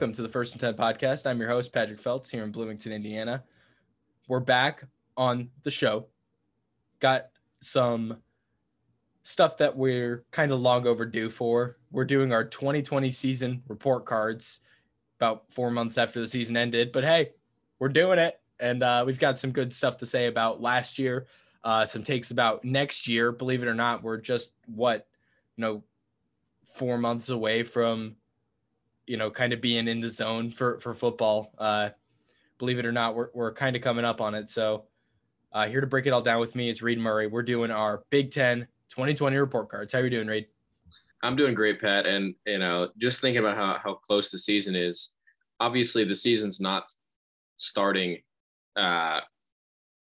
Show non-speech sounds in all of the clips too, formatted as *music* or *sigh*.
Welcome to the First and Ten podcast. I'm your host, Patrick Feltz, here in Bloomington, Indiana. We're back on the show. Got some stuff that we're kind of long overdue for. We're doing our 2020 season report cards about four months after the season ended, but hey, we're doing it. And uh, we've got some good stuff to say about last year, uh, some takes about next year. Believe it or not, we're just what, you know, four months away from you know, kind of being in the zone for for football. Uh, believe it or not, we're we're kind of coming up on it. So uh, here to break it all down with me is Reid Murray. We're doing our Big Ten 2020 report cards. How are you doing, Reid? I'm doing great, Pat. And you know, just thinking about how how close the season is. Obviously, the season's not starting uh,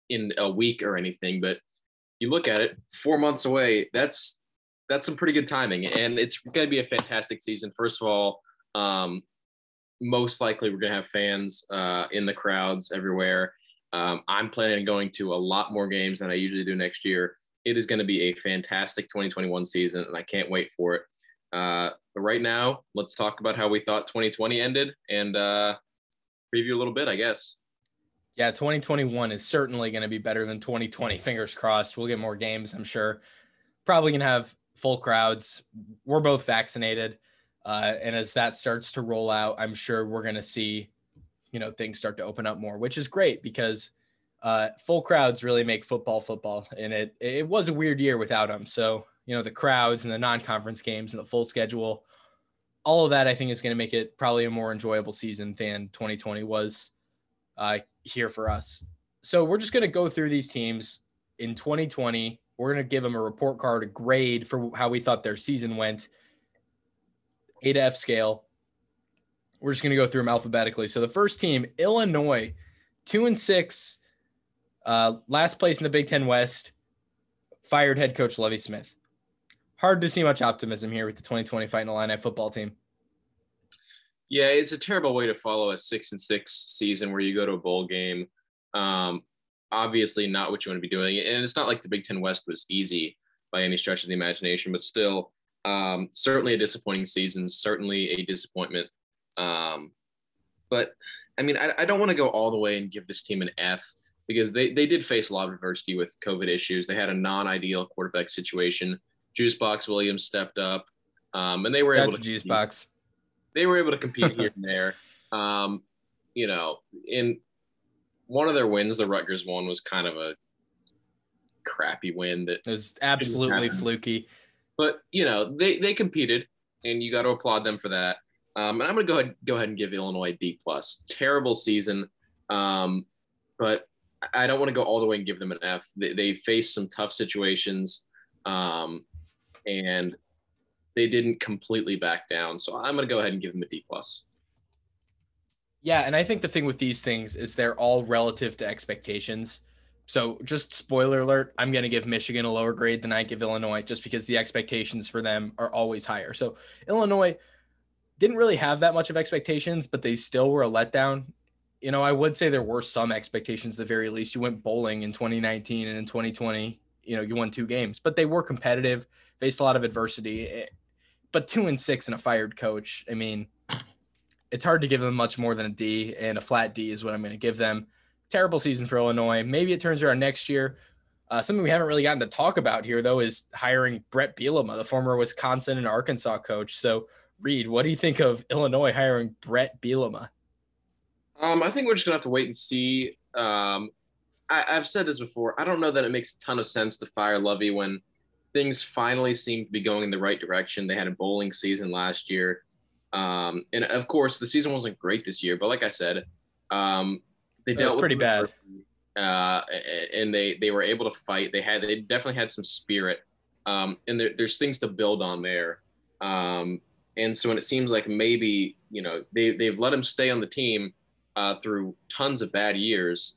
in a week or anything, but you look at it, four months away. That's that's some pretty good timing, and it's going to be a fantastic season. First of all, um, most likely, we're going to have fans uh, in the crowds everywhere. Um, I'm planning on going to a lot more games than I usually do next year. It is going to be a fantastic 2021 season, and I can't wait for it. Uh, but right now, let's talk about how we thought 2020 ended and uh, preview a little bit, I guess. Yeah, 2021 is certainly going to be better than 2020. Fingers crossed. We'll get more games, I'm sure. Probably going to have full crowds. We're both vaccinated. Uh, and as that starts to roll out, I'm sure we're going to see, you know, things start to open up more, which is great because uh, full crowds really make football football. And it it was a weird year without them. So you know, the crowds and the non-conference games and the full schedule, all of that I think is going to make it probably a more enjoyable season than 2020 was uh, here for us. So we're just going to go through these teams in 2020. We're going to give them a report card, a grade for how we thought their season went a to F scale. We're just going to go through them alphabetically. So the first team, Illinois, two and six, uh, last place in the Big Ten West, fired head coach Lovie Smith. Hard to see much optimism here with the 2020 Fighting Illini football team. Yeah, it's a terrible way to follow a six and six season where you go to a bowl game. Um, obviously, not what you want to be doing, and it's not like the Big Ten West was easy by any stretch of the imagination, but still, um, certainly a disappointing season, certainly a disappointment. Um, but I mean, I, I don't want to go all the way and give this team an F because they, they did face a lot of adversity with COVID issues. They had a non ideal quarterback situation. Juice Box Williams stepped up, um, and they were That's able to Juice Box. They were able to compete here and *laughs* there. Um, you know, in one of their wins, the Rutgers one was kind of a crappy win that it was absolutely fluky but you know they they competed, and you got to applaud them for that. Um, and I'm going to go ahead go ahead and give Illinois a B plus. Terrible season, um, but I don't want to go all the way and give them an F. They, they faced some tough situations, um, and they didn't completely back down. So I'm going to go ahead and give them a D plus. Yeah, and I think the thing with these things is they're all relative to expectations. So, just spoiler alert, I'm going to give Michigan a lower grade than I give Illinois just because the expectations for them are always higher. So, Illinois didn't really have that much of expectations, but they still were a letdown. You know, I would say there were some expectations at the very least. You went bowling in 2019 and in 2020, you know, you won two games, but they were competitive, faced a lot of adversity. Eh, but two and six and a fired coach, I mean, it's hard to give them much more than a D, and a flat D is what I'm going to give them terrible season for Illinois. Maybe it turns around next year. Uh, something we haven't really gotten to talk about here, though, is hiring Brett Bielema, the former Wisconsin and Arkansas coach. So, Reed, what do you think of Illinois hiring Brett Bielema? Um, I think we're just gonna have to wait and see. Um, I, have said this before. I don't know that it makes a ton of sense to fire Lovie when things finally seem to be going in the right direction. They had a bowling season last year, um, and of course, the season wasn't great this year. But like I said, um, they dealt pretty bad. Uh, and they they were able to fight. They had they definitely had some spirit, um, and there, there's things to build on there. Um, and so when it seems like maybe you know they they've let him stay on the team uh, through tons of bad years,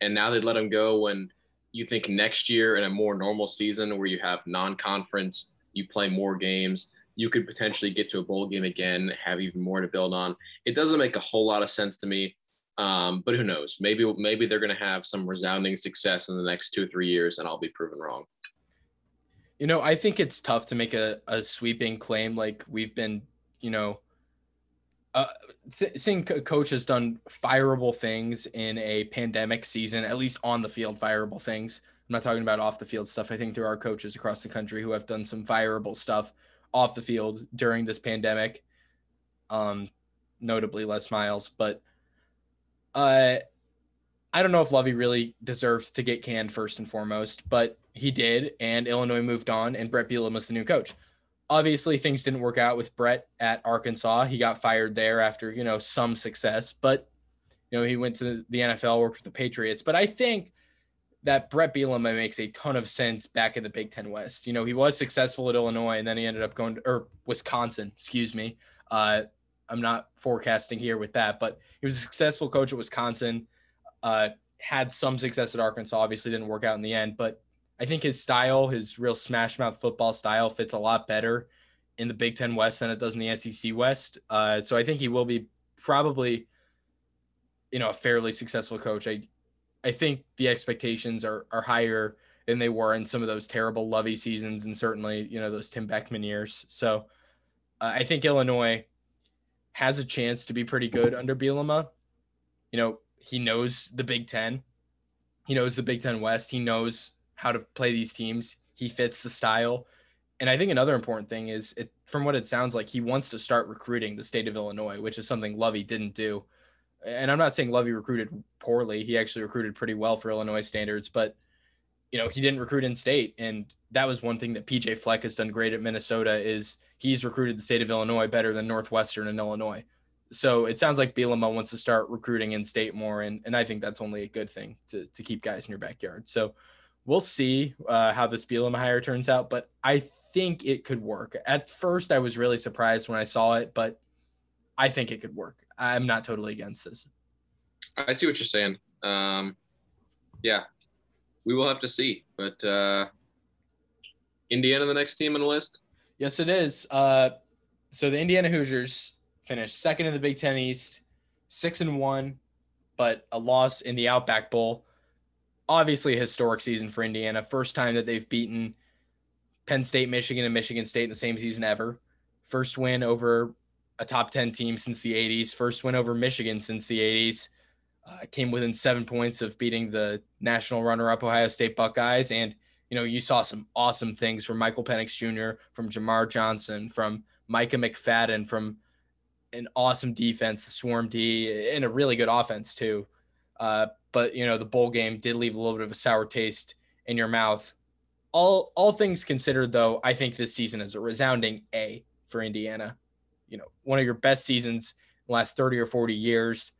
and now they'd let him go when you think next year in a more normal season where you have non-conference, you play more games, you could potentially get to a bowl game again, have even more to build on. It doesn't make a whole lot of sense to me. Um, but who knows? Maybe maybe they're going to have some resounding success in the next two or three years, and I'll be proven wrong. You know, I think it's tough to make a, a sweeping claim like we've been, you know, uh, seeing coach has done fireable things in a pandemic season, at least on the field, fireable things. I'm not talking about off the field stuff. I think there are coaches across the country who have done some fireable stuff off the field during this pandemic. Um, notably Les Miles, but uh, I don't know if Lovie really deserves to get canned first and foremost, but he did, and Illinois moved on, and Brett Bielema was the new coach obviously things didn't work out with Brett at Arkansas. He got fired there after, you know, some success, but you know, he went to the NFL, worked with the Patriots. But I think that Brett Bielema makes a ton of sense back in the Big Ten West. You know, he was successful at Illinois and then he ended up going to, or Wisconsin, excuse me. Uh, I'm not forecasting here with that, but he was a successful coach at Wisconsin. Uh, had some success at Arkansas. Obviously, didn't work out in the end, but I think his style, his real smash mouth football style, fits a lot better in the Big Ten West than it does in the SEC West. Uh, so I think he will be probably, you know, a fairly successful coach. I, I think the expectations are are higher than they were in some of those terrible Lovie seasons, and certainly you know those Tim Beckman years. So uh, I think Illinois has a chance to be pretty good under Bielema. You know, he knows the Big Ten. He knows the Big Ten West. He knows how to play these teams. He fits the style. And I think another important thing is it from what it sounds like, he wants to start recruiting the state of Illinois, which is something Lovie didn't do. And I'm not saying Lovie recruited poorly. He actually recruited pretty well for Illinois standards, but you know, he didn't recruit in state. And that was one thing that PJ Fleck has done great at Minnesota is he's recruited the state of Illinois better than Northwestern and Illinois. So it sounds like Bielema wants to start recruiting in state more. And, and I think that's only a good thing to, to keep guys in your backyard. So we'll see uh, how this Bielema hire turns out, but I think it could work. At first, I was really surprised when I saw it, but I think it could work. I'm not totally against this. I see what you're saying. Um, yeah, we will have to see. But uh, Indiana, the next team on the list. Yes, it is. Uh, so the Indiana Hoosiers finished second in the Big Ten East, six and one, but a loss in the Outback Bowl obviously a historic season for Indiana. First time that they've beaten Penn State, Michigan, and Michigan State in the same season ever. First win over a top 10 team since the 80s. First win over Michigan since the 80s. Uh, came within seven points of beating the national runner up Ohio State Buckeyes. And, you know, you saw some awesome things from Michael Penix Jr., from Jamar Johnson, from Micah McFadden, from an awesome defense, the Swarm D, and a really good offense, too. Uh, but you know the bowl game did leave a little bit of a sour taste in your mouth. All all things considered, though, I think this season is a resounding A for Indiana. You know, one of your best seasons in the last 30 or 40 years.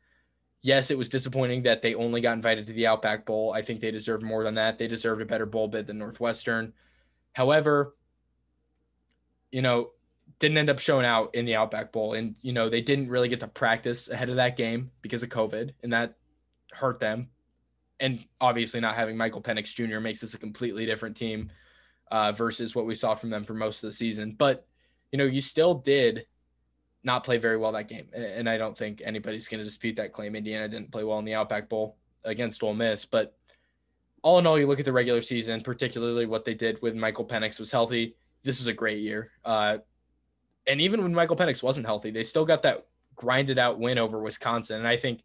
Yes, it was disappointing that they only got invited to the Outback Bowl. I think they deserved more than that. They deserved a better bowl bid than Northwestern. However, you know, didn't end up showing out in the Outback Bowl. And, you know, they didn't really get to practice ahead of that game because of COVID. And that hurt them. And obviously, not having Michael Penix Jr. makes this a completely different team uh, versus what we saw from them for most of the season. But, you know, you still did not play very well that game. And I don't think anybody's going to dispute that claim. Indiana didn't play well in the Outback Bowl against Ole Miss. But all in all, you look at the regular season, particularly what they did with Michael Penix was healthy. This was a great year. Uh, and even when Michael Penix wasn't healthy, they still got that grinded out win over Wisconsin. And I think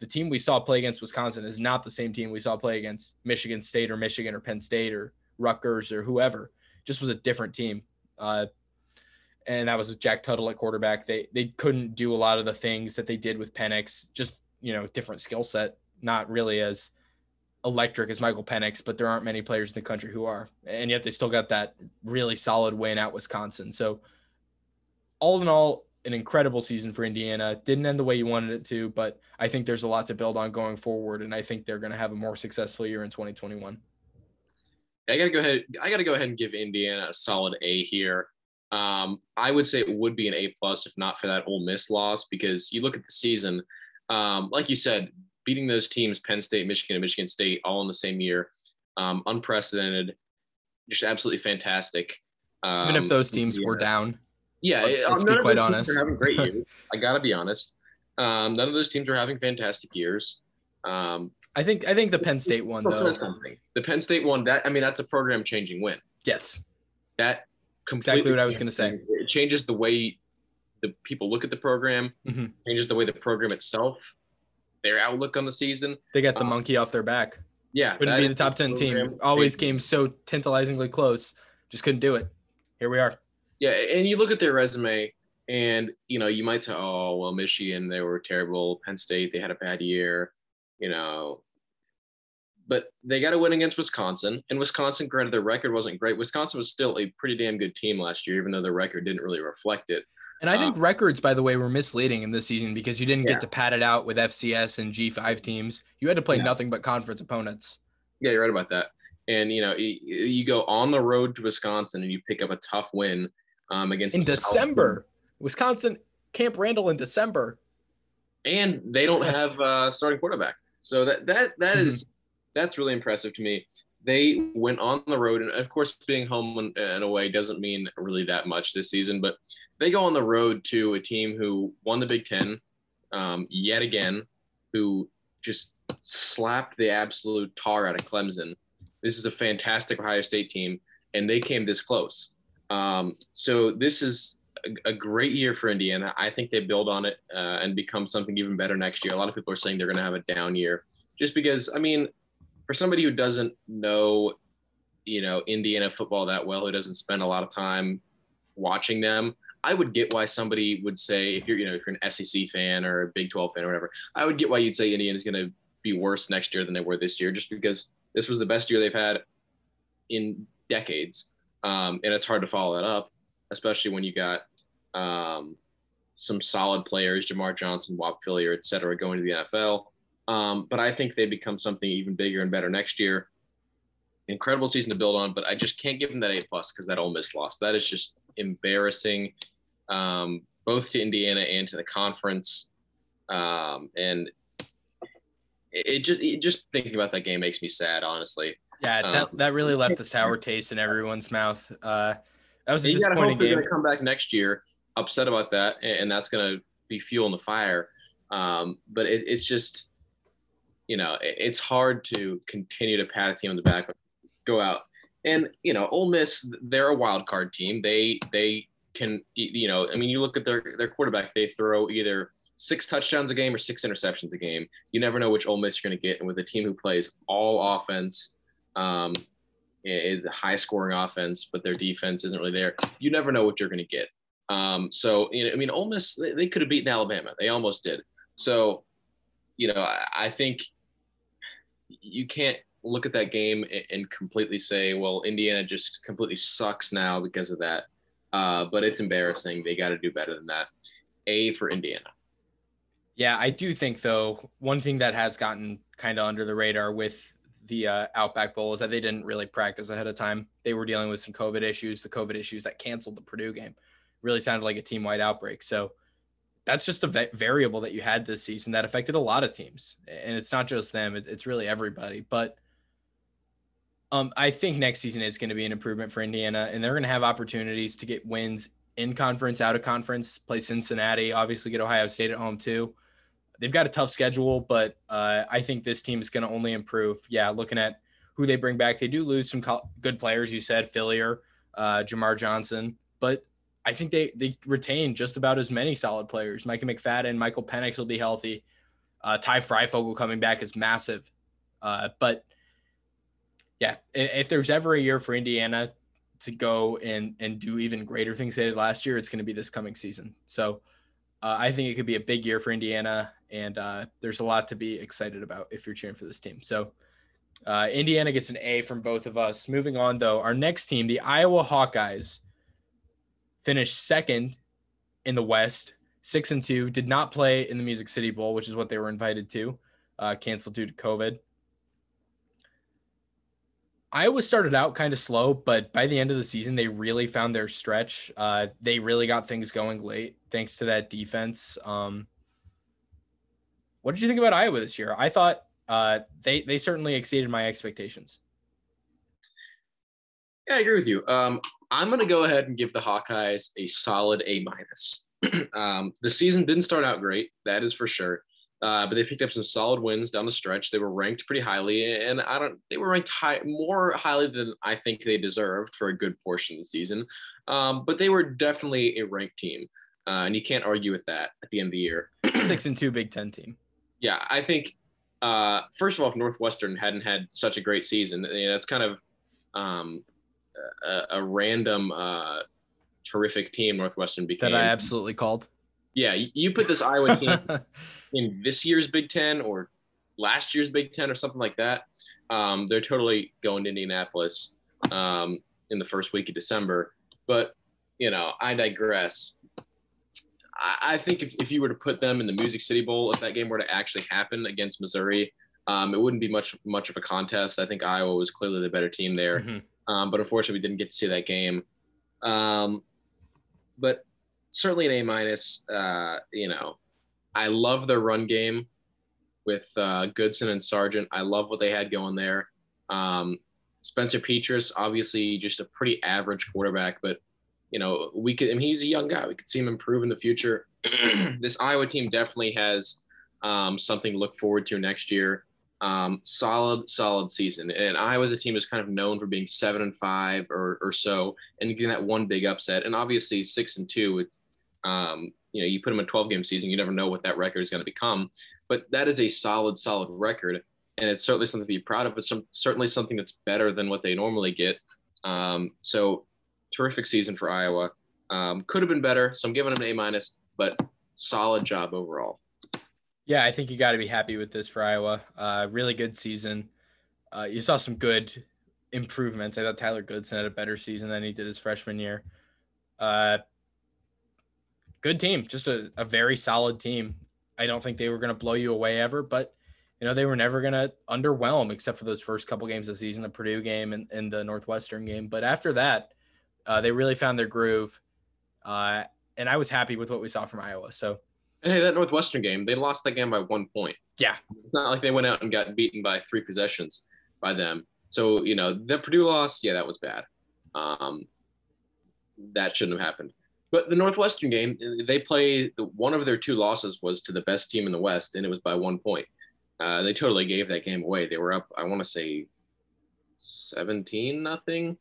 the team we saw play against Wisconsin is not the same team we saw play against Michigan State or Michigan or Penn State or Rutgers or whoever. Just was a different team. Uh, and that was with Jack Tuttle at quarterback. They they couldn't do a lot of the things that they did with Penix. Just you know, different skill set. Not really as electric as Michael Penix, but there aren't many players in the country who are. And yet they still got that really solid win at Wisconsin. So all in all, an incredible season for Indiana. Didn't end the way you wanted it to, but I think there's a lot to build on going forward, and I think they're going to have a more successful year in 2021. I got to go ahead. I got to go ahead and give Indiana a solid A here. Um, I would say it would be an A plus if not for that Ole Miss loss, because you look at the season, um, like you said, beating those teams, Penn State, Michigan, and Michigan State, all in the same year, um, unprecedented, just absolutely fantastic. Even if um, those teams were down. Yeah, let's, let's be quite honest. having great *laughs* years. I gotta be honest. Um, none of those teams are having fantastic years. Um, I think I think the Penn State one though. Something. The Penn State one that I mean that's a program changing win. Yes. That exactly what I was going to say. It changes the way the people look at the program, mm-hmm. changes the way the program itself, their outlook on the season. They got the Um, monkey off their back. Yeah, Couldn't be the top 10 team. Always came so tantalizingly close. Just couldn't do it. Here we are. Yeah, and you look at their resume, and you know you might say, "Oh, well, Michigan, they were terrible. Penn State, they had a bad year," you know. But they got a win against Wisconsin, and Wisconsin, granted, their record wasn't great. Wisconsin was still a pretty damn good team last year, even though their record didn't really reflect it. And I think Um, records, by the way, were misleading in this season because you didn't Yeah. get to pad it out with FCS and G5 teams. You had to play Yeah. nothing but conference opponents. Yeah, you're right about that. And you know, you, you go on the road to Wisconsin and you pick up a tough win um, against In December, Wisconsin, Camp Randall in December. and they don't have a starting quarterback. So that that that Mhm. is- that's really impressive to me. They went on the road, and of course, being home and, away doesn't mean really that much this season. But they go on the road to a team who won the Big Ten um, yet again, who just slapped the absolute tar out of Clemson. This is a fantastic Ohio State team, and they came this close. Um, so this is a, a great year for Indiana. I think they build on it uh, and become something even better next year. A lot of people are saying they're going to have a down year, just because. I mean, for somebody who doesn't know, you know, Indiana football that well, who doesn't spend a lot of time watching them, I would get why somebody would say if you're, you know, if you're an SEC fan or a Big 12 fan or whatever, I would get why you'd say Indiana's going to be worse next year than they were this year, just because this was the best year they've had in decades, um, and it's hard to follow that up, especially when you got um, some solid players, Jamar Johnson, Whop Philyor, et cetera, going to the NFL. Um, but I think they become something even bigger and better next year. Incredible season to build on, but I just can't give them that A plus because that Ole Miss loss. That is just embarrassing, um, both to Indiana and to the conference. Um, and it, just it just thinking about that game makes me sad, honestly. Yeah, Um, that, that really left a *laughs* sour taste in everyone's mouth. Uh, that was a And you got to disappointing hope they're going to come back next year upset about that, and, and that's going to be fuel in the fire. Um, but it, it's just, you know, it's hard to continue to pat a team on the back, go out, and you know, Ole Miss, they're a wild card team. They they can, you know, I mean, you look at their their quarterback, they throw either six touchdowns a game or six interceptions a game. You never know which Ole Miss you're going to get, and with a team who plays all offense. Um, is a high scoring offense, but their defense isn't really there. You never know what you're going to get. Um, so, you know, I mean, Ole Miss, they, they could have beaten Alabama. They almost did. So, you know, I, I think you can't look at that game and, completely say, well, Indiana just completely sucks now because of that. Uh, but it's embarrassing. They got to do better than that. A for Indiana. Yeah, I do think though one thing that has gotten kind of under the radar with the uh, Outback Bowl is that they didn't really practice ahead of time. They were dealing with some COVID issues, the COVID issues that canceled the Purdue game. Really sounded like a team wide outbreak. So that's just a variable that you had this season that affected a lot of teams, and it's not just them; it, it's really everybody. But um, I think next season is going to be an improvement for Indiana, and they're going to have opportunities to get wins in conference, out of conference, play Cincinnati, obviously get Ohio State at home too they've got a tough schedule, but uh, I think this team is going to only improve. Yeah, looking at who they bring back, they do lose some co- good players. You said Philyor, uh, Jamar Johnson, but I think they they retain just about as many solid players. Micah McFadden, Michael Penix will be healthy. Uh, Ty Fryfogle coming back is massive, uh, but yeah, if, if there's ever a year for Indiana to go and and do even greater things they did last year, it's going to be this coming season. So. Uh, I think it could be a big year for Indiana, and uh, there's a lot to be excited about if you're cheering for this team. So, uh, Indiana gets an A from both of us. Moving on, though, our next team, the Iowa Hawkeyes, finished second in the West, six and two. Did not play in the Music City Bowl, which is what they were invited to, uh, canceled due to COVID. Iowa started out kind of slow, but by the end of the season, they really found their stretch. Uh, they really got things going late thanks to that defense. Um, what did you think about Iowa this year? I thought uh, they they certainly exceeded my expectations. Yeah, I agree with you. Um, I'm going to go ahead and give the Hawkeyes a solid A minus. *clears throat* um, the season didn't start out great, that is for sure. Uh, but they picked up some solid wins down the stretch. They were ranked pretty highly, and I don't. They were ranked high, more highly than I think they deserved for a good portion of the season. Um, but they were definitely a ranked team. uh, and you can't argue with that at the end of the year. *clears throat* Six and two Big Ten team. Yeah, I think uh, first of all, if Northwestern hadn't had such a great season, you know, that's kind of um, a, a, random, uh, terrific team Northwestern became. That I absolutely called. Yeah, you put this Iowa team *laughs* in this year's Big Ten or last year's Big Ten or something like that. Um, they're totally going to Indianapolis um, in the first week of December. But you know, I digress. I, I think if, if you were to put them in the Music City Bowl, if that game were to actually happen against Missouri, um, it wouldn't be much much of a contest. I think Iowa was clearly the better team there, mm-hmm. Um, but unfortunately, we didn't get to see that game. Um, but certainly an A minus. Uh, you know, I love their run game with uh, Goodson and Sargent. I love what they had going there. Um, Spencer Petras, obviously, just a pretty average quarterback, but you know, we could. I mean, he's a young guy. We could see him improve in the future. *clears throat* this Iowa team definitely has um, something to look forward to next year. Um, solid, solid season. And Iowa's a team is kind of known for being seven and five or, or so, and getting that one big upset. And obviously six and two. It's um, you know, you put them in a 12 game season, you never know what that record is going to become. But that is a solid, solid record, and it's certainly something to be proud of. But some certainly something that's better than what they normally get. Um, so terrific season for Iowa. Um, could have been better, so I'm giving them an A minus, but solid job overall. Yeah, I think you got to be happy with this for Iowa. Uh, really good season. Uh, you saw some good improvements. I thought Tyler Goodson had a better season than he did his freshman year. Uh, good team, just a, a very solid team. I don't think they were going to blow you away ever, but you know they were never going to underwhelm except for those first couple games of the season, the Purdue game and, and the Northwestern game. But after that, uh, they really found their groove, uh, and I was happy with what we saw from Iowa. So and hey, that Northwestern game, they lost that game by one point. Yeah. It's not like they went out and got beaten by three possessions by them. So, you know, the Purdue loss, yeah, that was bad. Um, that shouldn't have happened. But the Northwestern game, they play one of their two losses was to the best team in the West, and it was by one point. Uh, they totally gave that game away. They were up, I want to say, seventeen nothing.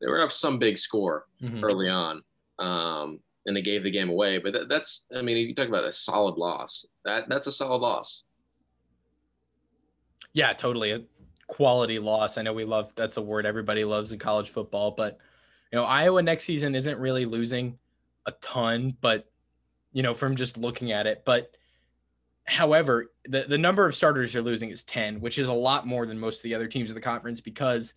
They were up some big score mm-hmm. early on. Um, and they gave the game away. But that, that's, I mean, you talk about a solid loss. That that's a solid loss. Yeah, totally a quality loss. I know we love that's a word everybody loves in college football, but you know, Iowa next season isn't really losing a ton, but you know, from just looking at it, but however, the the number of starters you're losing is 10, which is a lot more than most of the other teams in the conference because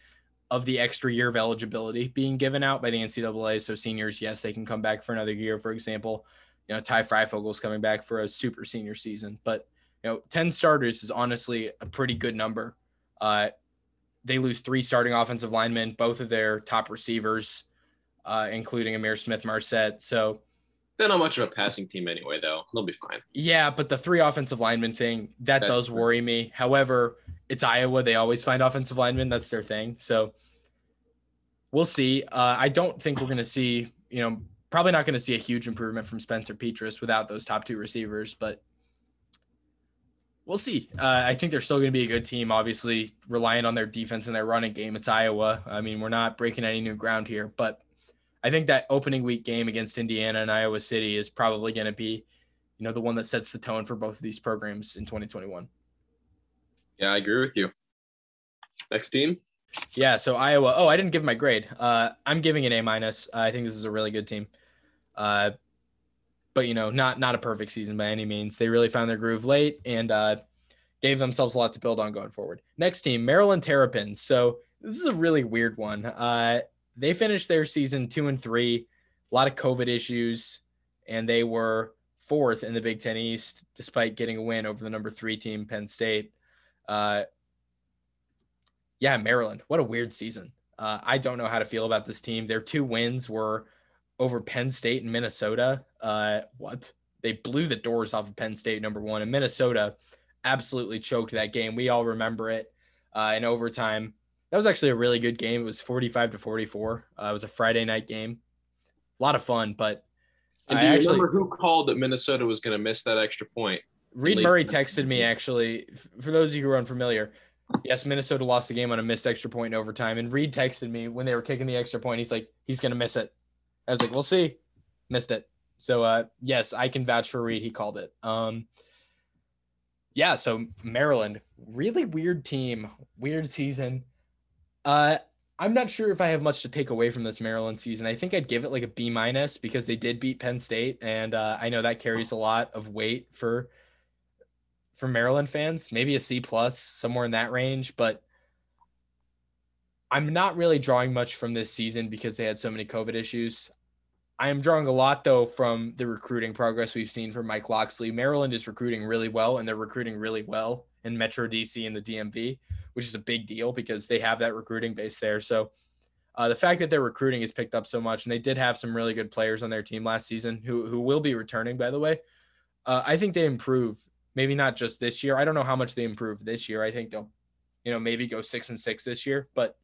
of the extra year of eligibility being given out by the NCAA. So seniors, yes, they can come back for another year. For example, you know, Ty Fryfogle's coming back for a super senior season, but you know, 10 starters is honestly a pretty good number. Uh, they lose three starting offensive linemen, both of their top receivers, uh, including Ihmir Smith Marsette. So they're not much of a passing team anyway, though. They'll be fine. Yeah, but the three offensive linemen thing that That's does worry me. However, it's Iowa. They always find offensive linemen. That's their thing. So we'll see. Uh, I don't think we're going to see, you know, probably not going to see a huge improvement from Spencer Petras without those top two receivers, but we'll see. Uh, I think they're still going to be a good team, obviously, relying on their defense and their running game. It's Iowa. I mean, we're not breaking any new ground here, but I think that opening week game against Indiana and Iowa City is probably going to be, you know, the one that sets the tone for both of these programs in 2021. Yeah, I agree with you. Next team. Yeah, so Iowa. Oh, I didn't give my grade. Uh, I'm giving an A minus. I think this is a really good team. Uh, but you know, not not a perfect season by any means. They really found their groove late and uh, gave themselves a lot to build on going forward. Next team, Maryland Terrapins. So this is a really weird one. Uh, they finished their season two and three, a lot of COVID issues, and they were fourth in the Big Ten East despite getting a win over the number three team, Penn State. Uh, yeah, Maryland. What a weird season. Uh, I don't know how to feel about this team. Their two wins were over Penn State and Minnesota. Uh, what? They blew the doors off of Penn State, number one, and Minnesota absolutely choked that game. We all remember it uh, in overtime. That was actually a really good game. It was 45 to 44. Uh, it was a Friday night game. A lot of fun, but and do you actually, remember who called that Minnesota was going to miss that extra point? Reid Murray texted me actually. For those of you who are unfamiliar, yes, Minnesota lost the game on a missed extra point in overtime. And Reid texted me when they were kicking the extra point. He's like, he's going to miss it. I was like, we'll see. Missed it. So uh, yes, I can vouch for Reid. He called it. Um, yeah. So Maryland, really weird team, weird season. Uh, I'm not sure if I have much to take away from this Maryland season. I think I'd give it like a B minus because they did beat Penn State, and uh, I know that carries a lot of weight for for Maryland fans. Maybe a C plus, somewhere in that range. But I'm not really drawing much from this season because they had so many COVID issues. I am drawing a lot though from the recruiting progress we've seen from Mike Locksley. Maryland is recruiting really well, and they're recruiting really well in Metro DC and the DMV, which is a big deal because they have that recruiting base there. So uh, the fact that their recruiting has picked up so much, and they did have some really good players on their team last season who who will be returning, by the way. Uh, I think they improve. Maybe not just this year. I don't know how much they improve this year. I think they'll, you know, maybe go six and six this year. But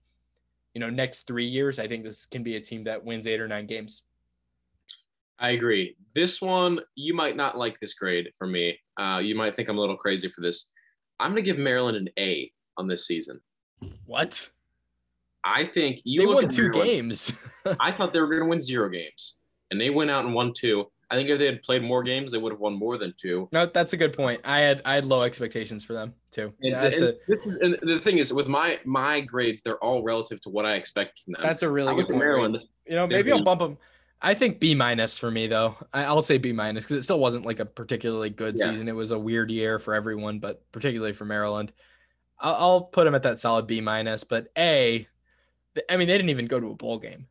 you know, next three years, I think this can be a team that wins eight or nine games. I agree. This one, you might not like this grade for me. Uh, you might think I'm a little crazy for this. I'm going to give Maryland an A on this season. What? I think you they won two Maryland, games. *laughs* I thought they were going to win zero games, and they went out and won two. I think if they had played more games, they would have won more than two. No, that's a good point. I had I had low expectations for them too. And, yeah, and a, this is and the thing is with my my grades, they're all relative to what I expect from them. That's a really good point. Maryland, you know, maybe I'll bump them. I think B minus for me though. I, will say B minus because it still wasn't like a particularly good yeah. season. It was a weird year for everyone, but particularly for Maryland. I'll, I'll put them at that solid B minus. But A, I mean, they didn't even go to a bowl game.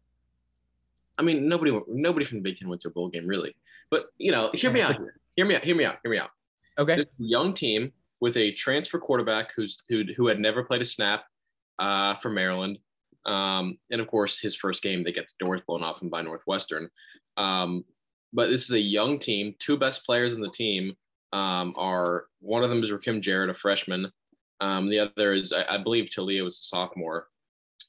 I mean, nobody nobody from the Big Ten went to a bowl game really. But you know, hear me out here. Hear me out. Hear me out. Hear me out. Okay. This young team with a transfer quarterback who's who who had never played a snap uh, for Maryland um, and of course, his first game, they get the doors blown off him by Northwestern. Um, but this is a young team. Two best players in the team um, are one of them is Rakim Jarrett, a freshman. Um, the other is, I, I, believe, Taulia was a sophomore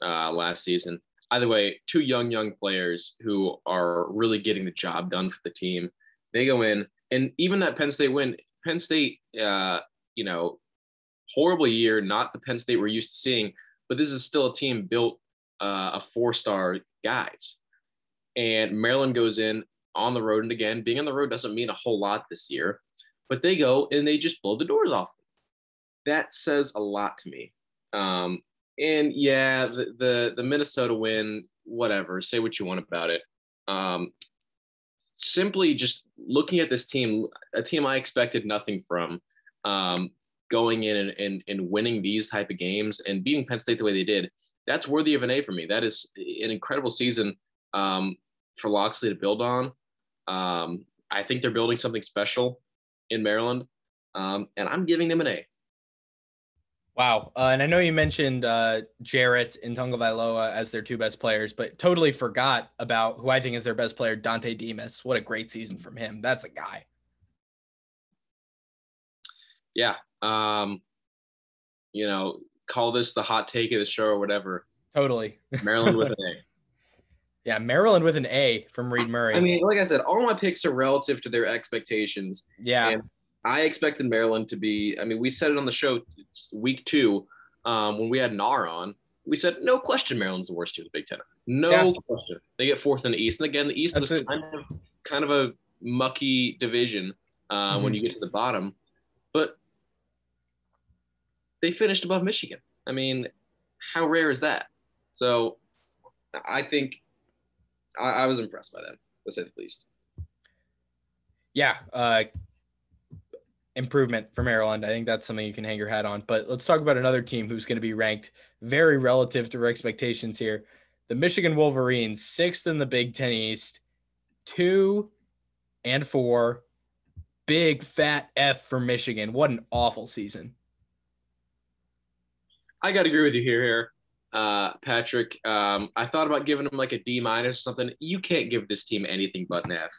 uh, last season. Either way, two young, young players who are really getting the job done for the team. They go in, and even that Penn State win, Penn State, uh, you know, horrible year, not the Penn State we're used to seeing, but this is still a team built uh, a four star guys. And Maryland goes in on the road. And again, being on the road doesn't mean a whole lot this year, but they go and they just blow the doors off. That says a lot to me. Um, and yeah, the, the, the Minnesota win, whatever, say what you want about it. Um, simply just looking at this team, a team I expected nothing from, um, going in and, and, and winning these type of games and beating Penn State the way they did that's worthy of an A for me. That is an incredible season um, for Locksley to build on. Um, I think they're building something special in Maryland, um, and I'm giving them an A. Wow. Uh, and I know you mentioned uh, Jarrett and Tagovailoa as their two best players, but totally forgot about who I think is their best player, Dontay Demus. What a great season from him. That's a guy. Yeah. Um, you know, call this the hot take of the show or whatever. Totally. *laughs* Maryland with an A. Yeah, Maryland with an A from Reid Murray. I mean, like I said, all my picks are relative to their expectations. Yeah. And I expected Maryland to be, I mean, we said it on the show week two um, when we had NAR on. We said, no question, Maryland's the worst team in the Big Ten. No yeah. question. They get fourth in the East. And again, the East That's was kind of, kind of a mucky division uh, mm-hmm. when you get to the bottom. But they finished above Michigan. I mean, how rare is that? So I think I, I was impressed by them, to say the least. Yeah. Uh, improvement for Maryland. I think that's something you can hang your hat on. But let's talk about another team who's going to be ranked very relative to our expectations here. The Michigan Wolverines, sixth in the Big Ten East, two and four. Big fat F for Michigan. What an awful season. I got to agree with you here, here, uh, Patrick. Um, I thought about giving them like a D minus or something. You can't give this team anything but an F.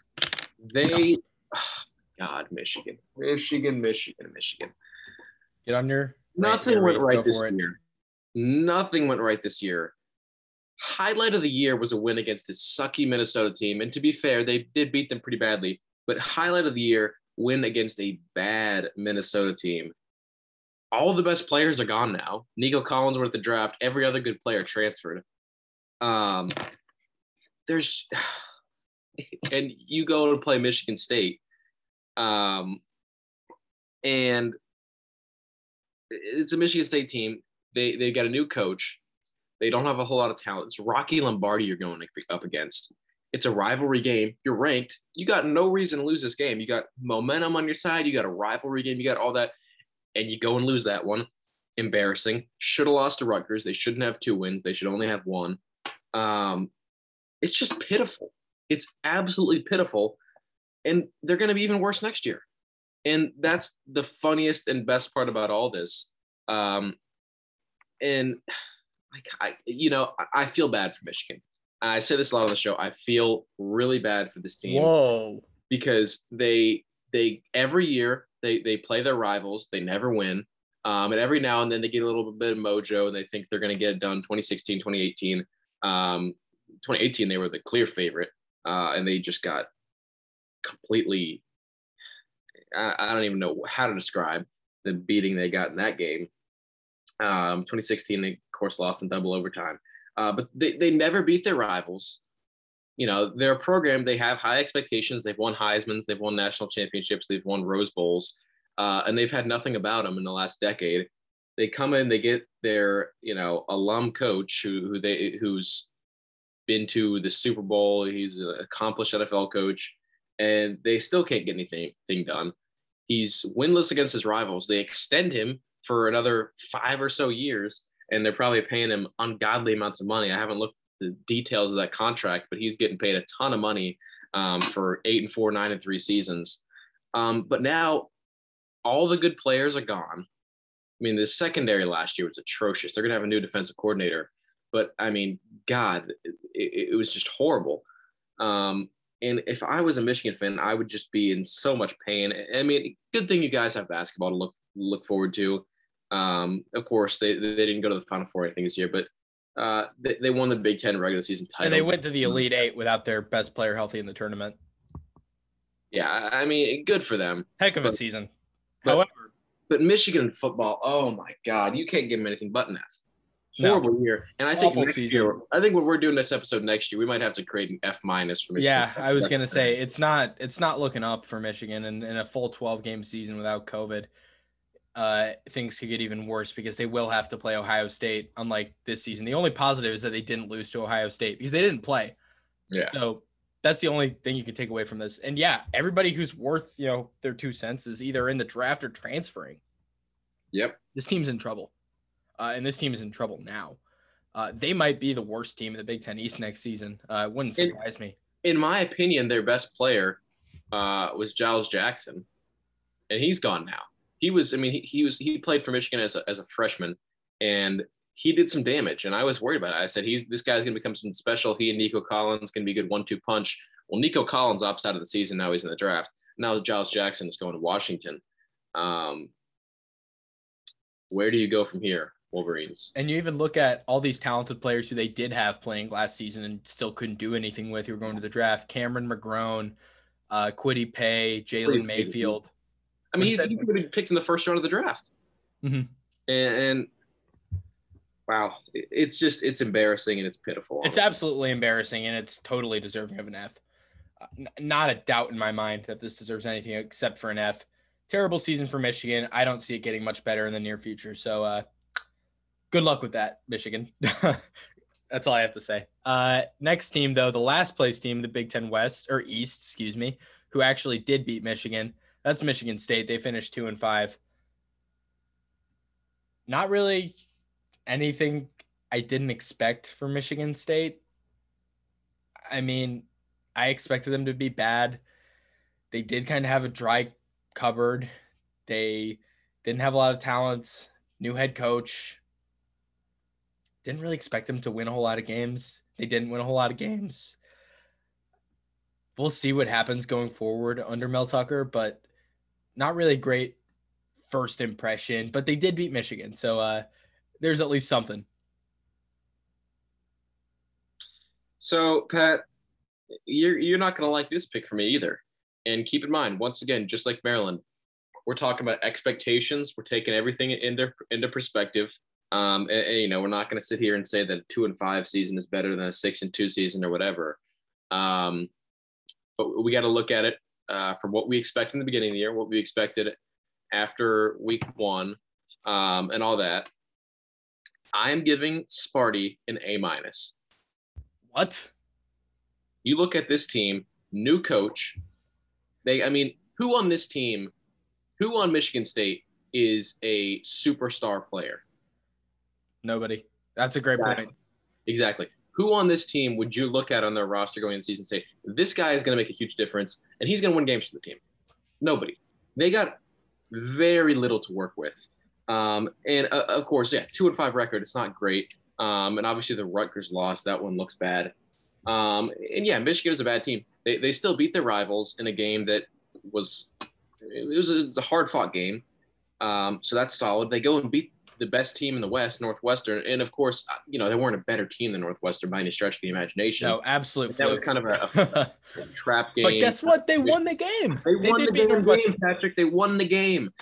They, oh, *sighs* God, Michigan, Michigan, Michigan, Michigan. Get on your. Nothing went right this year. Nothing went right this year. Highlight of the year was a win against this sucky Minnesota team. And to be fair, they did beat them pretty badly. But highlight of the year, win against a bad Minnesota team all the best players are gone now. Nico Collins went at the draft. Every other good player transferred. Um, there's *sighs* and you go to play Michigan State, um, and it's a Michigan State team. They they got a new coach. They don't have a whole lot of talent. It's Rocky Lombardi you're going up against. It's a rivalry game. You're ranked. You got no reason to lose this game. You got momentum on your side. You got a rivalry game. You got all that, and you go and lose that one. Embarrassing. Should have lost to Rutgers. They shouldn't have two wins. They should only have one. Um, it's just pitiful. It's absolutely pitiful, and they're going to be even worse next year. And that's the funniest and best part about all this. Um, and like I, you know, I feel bad for Michigan. I say this a lot on the show. I feel really bad for this team. Whoa. Because they they every year they they play their rivals. They never win. Um, and every now and then they get a little bit of mojo and they think they're going to get it done 2016 2018 um, 2018 they were the clear favorite uh, and they just got completely I, I, don't even know how to describe the beating they got in that game um, 2016 they of course lost in double overtime uh, but they, they never beat their rivals. You know, they're a program, they have high expectations. They've won Heisman's, they've won national championships, they've won Rose Bowls, uh, and they've had nothing about them in the last decade. They come in, they get their, you know, alum coach who, who they who's been to the Super Bowl. He's an accomplished NFL coach, and they still can't get anything done. He's winless against his rivals. They extend him for another five or so years, and they're probably paying him ungodly amounts of money. I haven't looked the details of that contract, but he's getting paid a ton of money um, for eight and four, nine and three seasons. Um, but now all the good players are gone. I mean, the secondary last year was atrocious. They're going to have a new defensive coordinator, but I mean, God, it, it was just horrible. Um, and if I was a Michigan fan, I would just be in so much pain. I mean, good thing you guys have basketball to look look forward to. Um, of course, they, they didn't go to the Final Four, I think, this year, but uh, they, they won the Big Ten regular season title. And they went to the Elite Eight without their best player healthy in the tournament. Yeah, I mean, good for them. Heck of but, a season. But, However, but Michigan football, oh my God, you can't give them anything but an F. Horrible no. year, and I think Awful next season. year, I think when we're doing this episode next year, we might have to create an F minus for Michigan. Yeah, I was gonna say it's not it's not looking up for Michigan, and in a full twelve game season without COVID uh, things could get even worse because they will have to play Ohio State. Unlike this season, the only positive is that they didn't lose to Ohio State because they didn't play. Yeah. So that's the only thing you can take away from this. And yeah, everybody who's worth you know their two cents is either in the draft or transferring. Yep. This team's in trouble, uh, and this team is in trouble now. Uh, they might be the worst team in the Big Ten East next season. Uh, wouldn't surprise in, me. In my opinion, their best player uh, was Giles Jackson, and he's gone now he was, I mean, he, he was, he played for Michigan as a, as a freshman and he did some damage. And I was worried about it. I said, he's, this guy's going to become something special. He and Nico Collins going to be a good one, two punch. Well, Nico Collins opts out of the season. Now he's in the draft. Now Giles Jackson is going to Washington. Um, where do you go from here? Wolverines. And you even look at all these talented players who they did have playing last season and still couldn't do anything with who were going to the draft. Cameron McGrone, uh, Kwity Paye, Jalen Mayfield. I mean, he's, he could have been picked in the first round of the draft. Mm-hmm. And, and, wow, it's just it's embarrassing and it's pitiful. Honestly. It's absolutely embarrassing and it's totally deserving of an F. Uh, n- not a doubt in my mind that this deserves anything except for an F. Terrible season for Michigan. I don't see it getting much better in the near future. So, uh, good luck with that, Michigan. *laughs* That's all I have to say. Uh, next team, though, the last place team, the Big Ten West or East, excuse me, who actually did beat Michigan that's Michigan State. They finished two and five. Not really anything I didn't expect for Michigan State. I mean, I expected them to be bad. They did kind of have a dry cupboard. They didn't have a lot of talents. New head coach. Didn't really expect them to win a whole lot of games. They didn't win a whole lot of games. We'll see what happens going forward under Mel Tucker, but not really great first impression, but they did beat Michigan. So uh, there's at least something. So, Pat, you're, you're not to like this pick for me either. And keep in mind, once again, just like Maryland, we're talking about expectations. We're taking everything into, into perspective. Um, and, and, you know, we're not going to sit here and say that a two and five season is better than a six and two season or whatever. Um, but we got to look at it uh, from what we expect in the beginning of the year, what we expected after week one, um, and all that. I am giving Sparty an A minus. What? You look at this team, new coach. They, I mean, who on this team, who on Michigan State is a superstar player? Nobody. That's a great exactly. point. Exactly. Who on this team would you look at on their roster going into the season and say, this guy is going to make a huge difference and he's going to win games for the team? Nobody. They got very little to work with. Um, and uh, of course, yeah, two and five record. It's not great. Um, and obviously the Rutgers loss, that one looks bad. Um, and yeah, Michigan is a bad team. They, they still beat their rivals in a game that was it was a, a hard fought game. Um, so that's solid. They go and beat the best team in the West, Northwestern, and of course, uh, you know they weren't a better team than Northwestern by any stretch of the imagination. No, absolutely. That was kind of a, a, a *laughs* trap game. But guess what? They won the game. They, they won the game, game, Patrick. They won the game,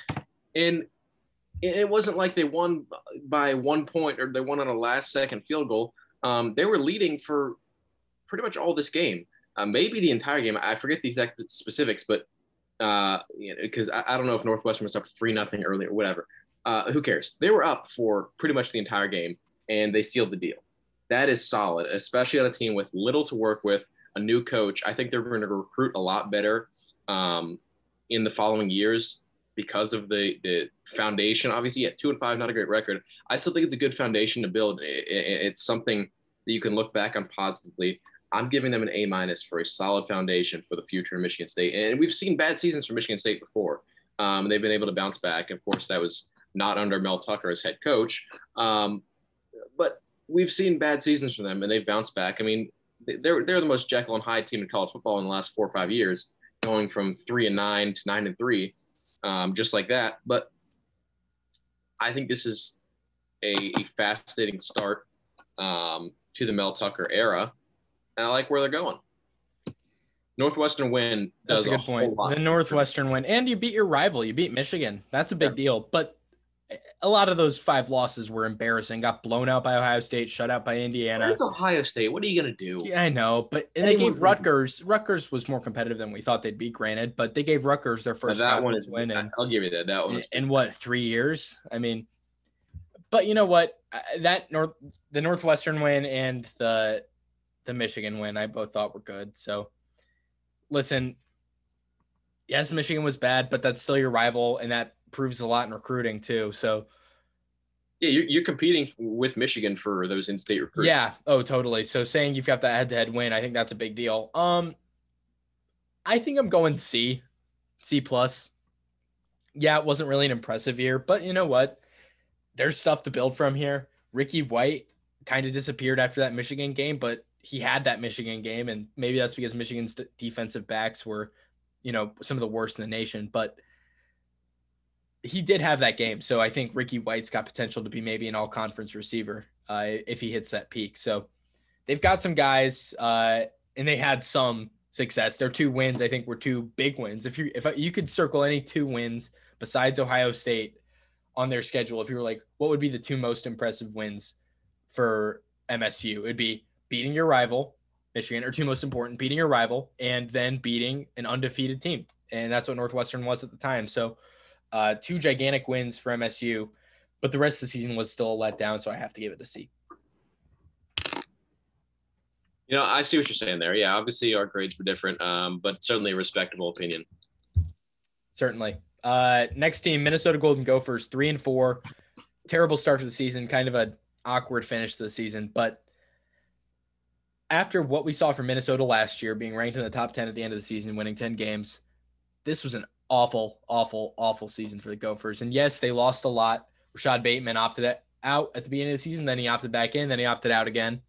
and it wasn't like they won by one point or they won on a last second field goal. Um, they were leading for pretty much all this game, uh, maybe the entire game. I forget the exact specifics, but because uh, you know, I, I, don't know if Northwestern was up three nothing early or whatever. Uh, who cares? They were up for pretty much the entire game, and they sealed the deal. That is solid, especially on a team with little to work with, a new coach. I think they're going to recruit a lot better um, in the following years because of the the foundation. Obviously, yeah, two and five, not a great record. I still think it's a good foundation to build. It's something that you can look back on positively. I'm giving them an A minus for a solid foundation for the future of Michigan State. And we've seen bad seasons for Michigan State before. Um, they've been able to bounce back. Of course, that was not under Mel Tucker as head coach. Um, but we've seen bad seasons from them, and they've bounced back. I mean, they're they're the most Jekyll and Hyde team in college football in the last four or five years, going from three and nine to nine and three um, just like that. But I think this is a, a fascinating start um, to the Mel Tucker era, and I like where they're going. Northwestern win. That's a good a point. The Northwestern win, and you beat your rival. You beat Michigan. That's a big yeah. deal. But a lot of those five losses were embarrassing. Got blown out by Ohio State, shut out by Indiana. It's Ohio State. What are you gonna do? Yeah, I know, but and they gave Rutgers. Rutgers was more competitive than we thought they'd be. Granted, but they gave Rutgers their first. Now that one is win. I'll give you that. That one. In, in what three years? I mean, but you know what? That North the Northwestern win and the the Michigan win, I both thought were good. So, listen. Yes, Michigan was bad, but that's still your rival, and that proves a lot in recruiting too. So yeah, you're, you're competing with Michigan for those in-state recruits. Yeah. Oh, totally. So saying you've got that head-to-head win, I think that's a big deal. Um, I think I'm going C, C plus. Yeah, it wasn't really an impressive year, but you know what? There's stuff to build from here. Ricky White kind of disappeared after that Michigan game, but he had that Michigan game, and maybe that's because Michigan's defensive backs were, you know, some of the worst in the nation. But he did have that game. So I think Ricky White's got potential to be maybe an all conference receiver uh, if he hits that peak. So they've got some guys uh, and they had some success. Their two wins, I think, were two big wins. If you if you could circle any two wins besides Ohio State on their schedule, if you were like, what would be the two most impressive wins for MSU? It'd be beating your rival, Michigan, or two most important, beating your rival, and then beating an undefeated team. And that's what Northwestern was at the time. So uh, two gigantic wins for MSU, but the rest of the season was still a letdown. So I have to give it a C. You know, I see what you're saying there. Yeah, obviously our grades were different, um, but certainly a respectable opinion. Certainly. Uh, next team, Minnesota Golden Gophers, three and four. Terrible start to the season, kind of an awkward finish to the season. But after what we saw from Minnesota last year, being ranked in the top 10 at the end of the season, winning 10 games, this was an awful, awful, awful season for the Gophers. And yes, they lost a lot. Rashod Bateman opted out at the beginning of the season, then he opted back in, then he opted out again.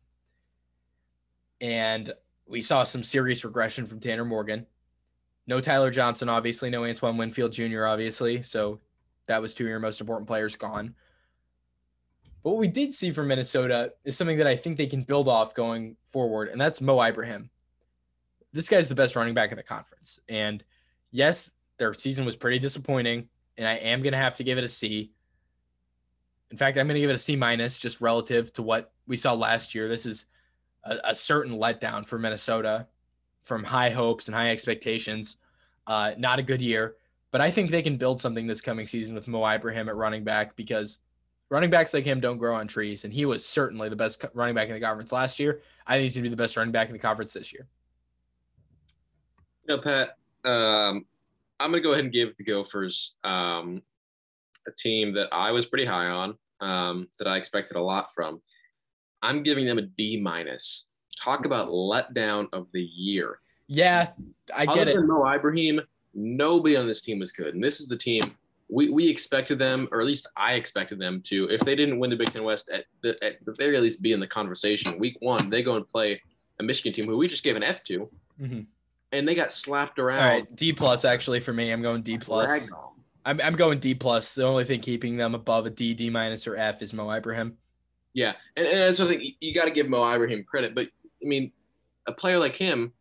And we saw some serious regression from Tanner Morgan. No Tyler Johnson, obviously. No Antoine Winfield Jr., obviously. So that was two of your most important players gone. But what we did see from Minnesota is something that I think they can build off going forward, and that's Mo Ibrahim. This guy's the best running back in the conference. And yes, their season was pretty disappointing, and I am going to have to give it a C. In fact, I'm going to give it a C minus just relative to what we saw last year. This is a, a certain letdown for Minnesota. from high hopes and high expectations. Uh, not a good year, but I think they can build something this coming season with Mo Ibrahim at running back because running backs like him don't grow on trees, and he was certainly the best running back in the conference last year. I think he's gonna be the best running back in the conference this year. Know, Pat, um, I'm gonna go ahead and give the Gophers um, a team that I was pretty high on, um, that I expected a lot from. I'm giving them a D minus. Talk about letdown of the year. Yeah, I get Other it. than Mo Ibrahim, nobody on this team was good, and this is the team we, we expected them, or at least I expected them to. If they didn't win the Big Ten West, at the, at the very least, be in the conversation. Week one, they go and play a Michigan team who we just gave an F to, Mhm. And they got slapped around. All right, D plus actually for me. I'm going D plus. I'm I'm going D plus. The only thing keeping them above a D, D minus, or F is Mo Ibrahim. Yeah, and, and that's something you, you got to give Mo Ibrahim credit, but I mean, a player like him,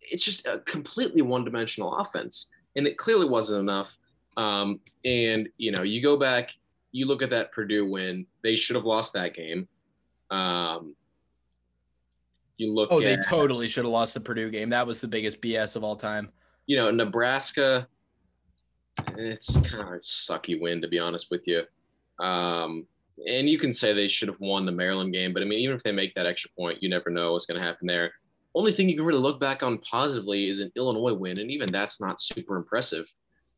it's just a completely one-dimensional offense, and it clearly wasn't enough. Um, and you know, you go back, you look at that Purdue win; they should have lost that game. Um, you look Oh, at they totally should have lost the Purdue game. That was the biggest BS of all time. you know Nebraska. It's kind of a sucky win, to be honest with you. Um, and you can say they should have won the Maryland game, but I mean, even if they make that extra point, you never know what's going to happen there. Only thing you can really look back on positively is an Illinois win, and even that's not super impressive.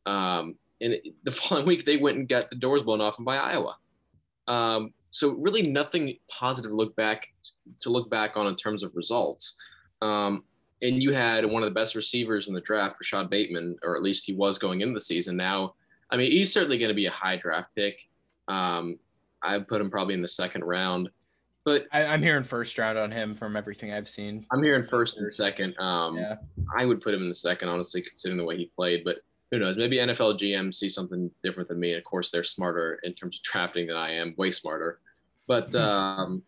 Um, and it, the *laughs* following week, they went and got the doors blown off them by Iowa. Um, so really, nothing positive to look back to look back on in terms of results. Um, and you had one of the best receivers in the draft, Rashod Bateman, or at least he was going into the season. Now, I mean, he's certainly going to be a high draft pick. Um, I put him probably in the second round, but I, I'm hearing first round on him from everything I've seen. I'm hearing first and second. Um, Yeah. I would put him in the second, honestly, considering the way he played. But who knows? Maybe NFL GM see something different than me. And of course, they're smarter in terms of drafting than I am, way smarter. But um,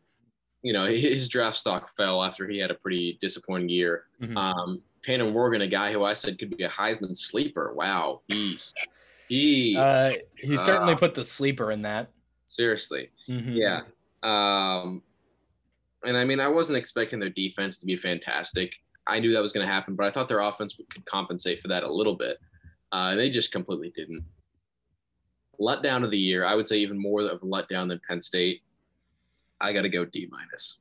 you know, his draft stock fell after he had a pretty disappointing year. Mhm. Um, Peyton Morgan, a guy who I said could be a Heisman sleeper. Wow, he's he Uh, he certainly Ah. put the sleeper in that. seriously. Mhm. Yeah. Um, and I mean, I wasn't expecting their defense to be fantastic. I knew that was going to happen, but I thought their offense could compensate for that a little bit. Uh, they just completely didn't. Letdown of the year, I would say even more of a letdown than Penn State. I got to go D minus.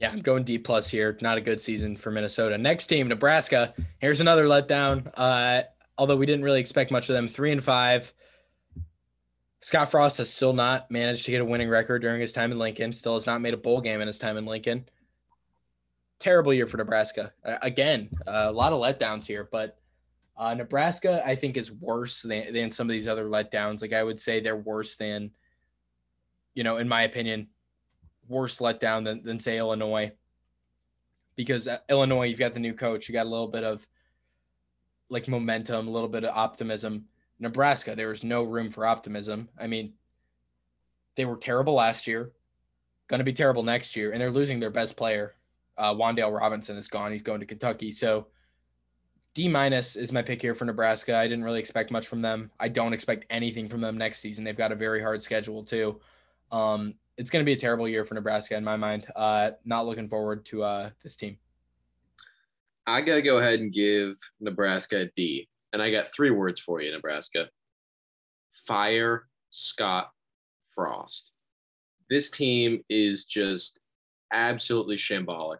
Yeah, I'm going D plus here. Not a good season for Minnesota. Next team, Nebraska. Here's another letdown. Uh, although we didn't really expect much of them. Three and five. Scott Frost has still not managed to get a winning record during his time in Lincoln. Still has not made a bowl game in his time in Lincoln. Terrible year for Nebraska. Uh, again, uh, a lot of letdowns here, but uh, Nebraska I think is worse than, than some of these other letdowns. Like I would say they're worse than, you know, in my opinion, worse letdown than, than say Illinois. Because uh, Illinois, you've got the new coach, you got a little bit of like momentum, a little bit of optimism. Nebraska, there was no room for optimism. I mean, they were terrible last year, going to be terrible next year, and they're losing their best player. Uh, Wan'Dale Robinson is gone. He's going to Kentucky. So D minus is my pick here for Nebraska. I didn't really expect much from them. I don't expect anything from them next season. They've got a very hard schedule too. Um, it's going to be a terrible year for Nebraska in my mind. Uh, not looking forward to uh, this team. I got to go ahead and give Nebraska a D. And I got three words for you, Nebraska fire Scott Frost. This team is just absolutely shambolic.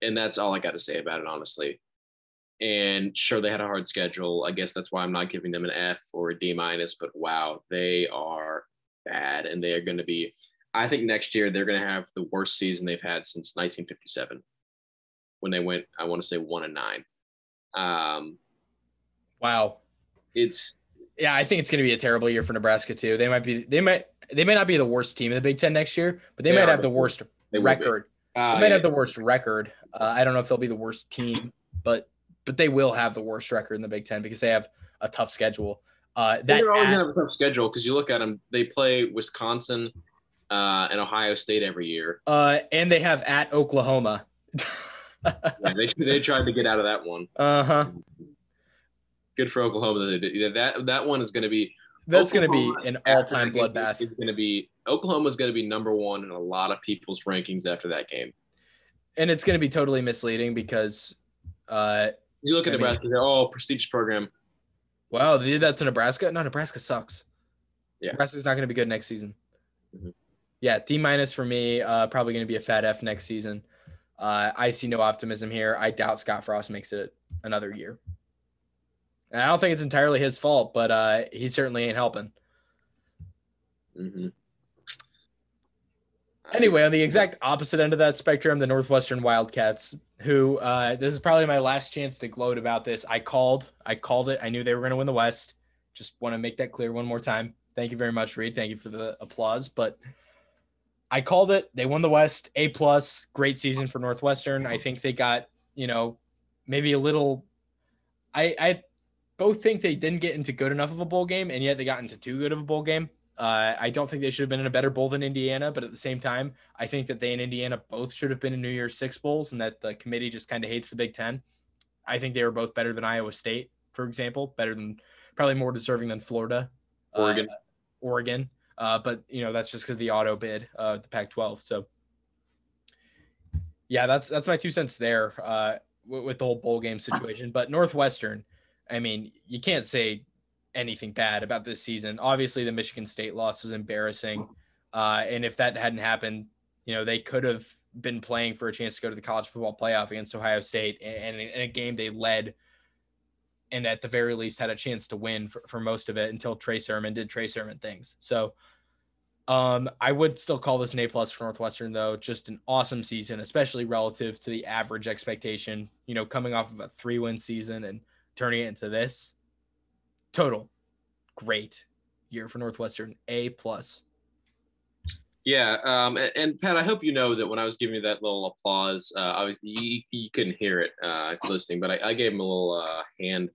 And that's all I got to say about it, honestly. And sure, they had a hard schedule. I guess that's why I'm not giving them an F or a D minus, but wow, they are bad. And they are going to be, I think next year they're going to have the worst season they've had since 1957 when they went, I want to say one and nine. Um, Wow. it's Yeah, I think it's going to be a terrible year for Nebraska too. They might be. They might. They may not be the worst team in the Big Ten next year, but they, They might have the worst they record. uh, They might yeah, have the worst record. Uh, I don't know if they'll be the worst team, but but they will have the worst record in the Big Ten because they have a tough schedule. Uh, that they're always at- gonna have a tough schedule because you look at them. They play Wisconsin uh, and Ohio State every year. uh, and they have at Oklahoma. *laughs* Yeah, they they tried to get out of that one. uh huh. Good for Oklahoma. that. That that one is going to be That's going to be an all-time bloodbath. It's going to be Oklahoma is going to be number one in a lot of people's rankings after that game. and it's going to be totally misleading because Uh, you look at I mean- Nebraska, and say, oh, prestigious program. wow, they did that to Nebraska. No, Nebraska sucks. Yeah. Nebraska's not going to be good next season. Mhm. Yeah, D minus for me. Uh, probably going to be a fat F next season. Uh, I see no optimism here. I doubt Scott Frost makes it another year. And I don't think it's entirely his fault, but uh, he certainly ain't helping. hmm Anyway, on the exact opposite end of that spectrum, the Northwestern Wildcats, who uh, this is probably my last chance to gloat about this. I called, I called it. I knew they were going to win the West. Just want to make that clear one more time. Thank you very much, Reid. Thank you for the applause. But I called it. They won the West. A plus. Great season for Northwestern. I think they got you know maybe a little. I I both think they didn't get into good enough of a bowl game, and yet they got into too good of a bowl game. Uh, I don't think they should have been in a better bowl than Indiana, but at the same time, I think that they and Indiana both should have been in New Year's Six bowls, and that the committee just kind of hates the Big Ten. I think they were both better than Iowa State, for example, better than probably more deserving than Florida, uh, Oregon. Oregon. Uh, but you know that's just because the auto bid, uh, the Pac-12. So yeah, that's that's my two cents there uh, with, with the whole bowl game situation. But Northwestern, I mean, you can't say anything bad about this season. Obviously, the Michigan State loss was embarrassing, uh, and if that hadn't happened, you know they could have been playing for a chance to go to the college football playoff against Ohio State, and in a game they led, and at the very least had a chance to win for, for most of it until Trey Sermon did Trey Sermon things. So. Um, I would still call this an A plus for Northwestern, though. Just an awesome season, especially relative to the average expectation. You know, coming off of a three win season and turning it into this total great year for Northwestern. A plus. Yeah, um, and, Pat, I hope you know that when I was giving you that little applause, uh, obviously you, you couldn't hear it uh, listening, but I, I gave him a little uh, hand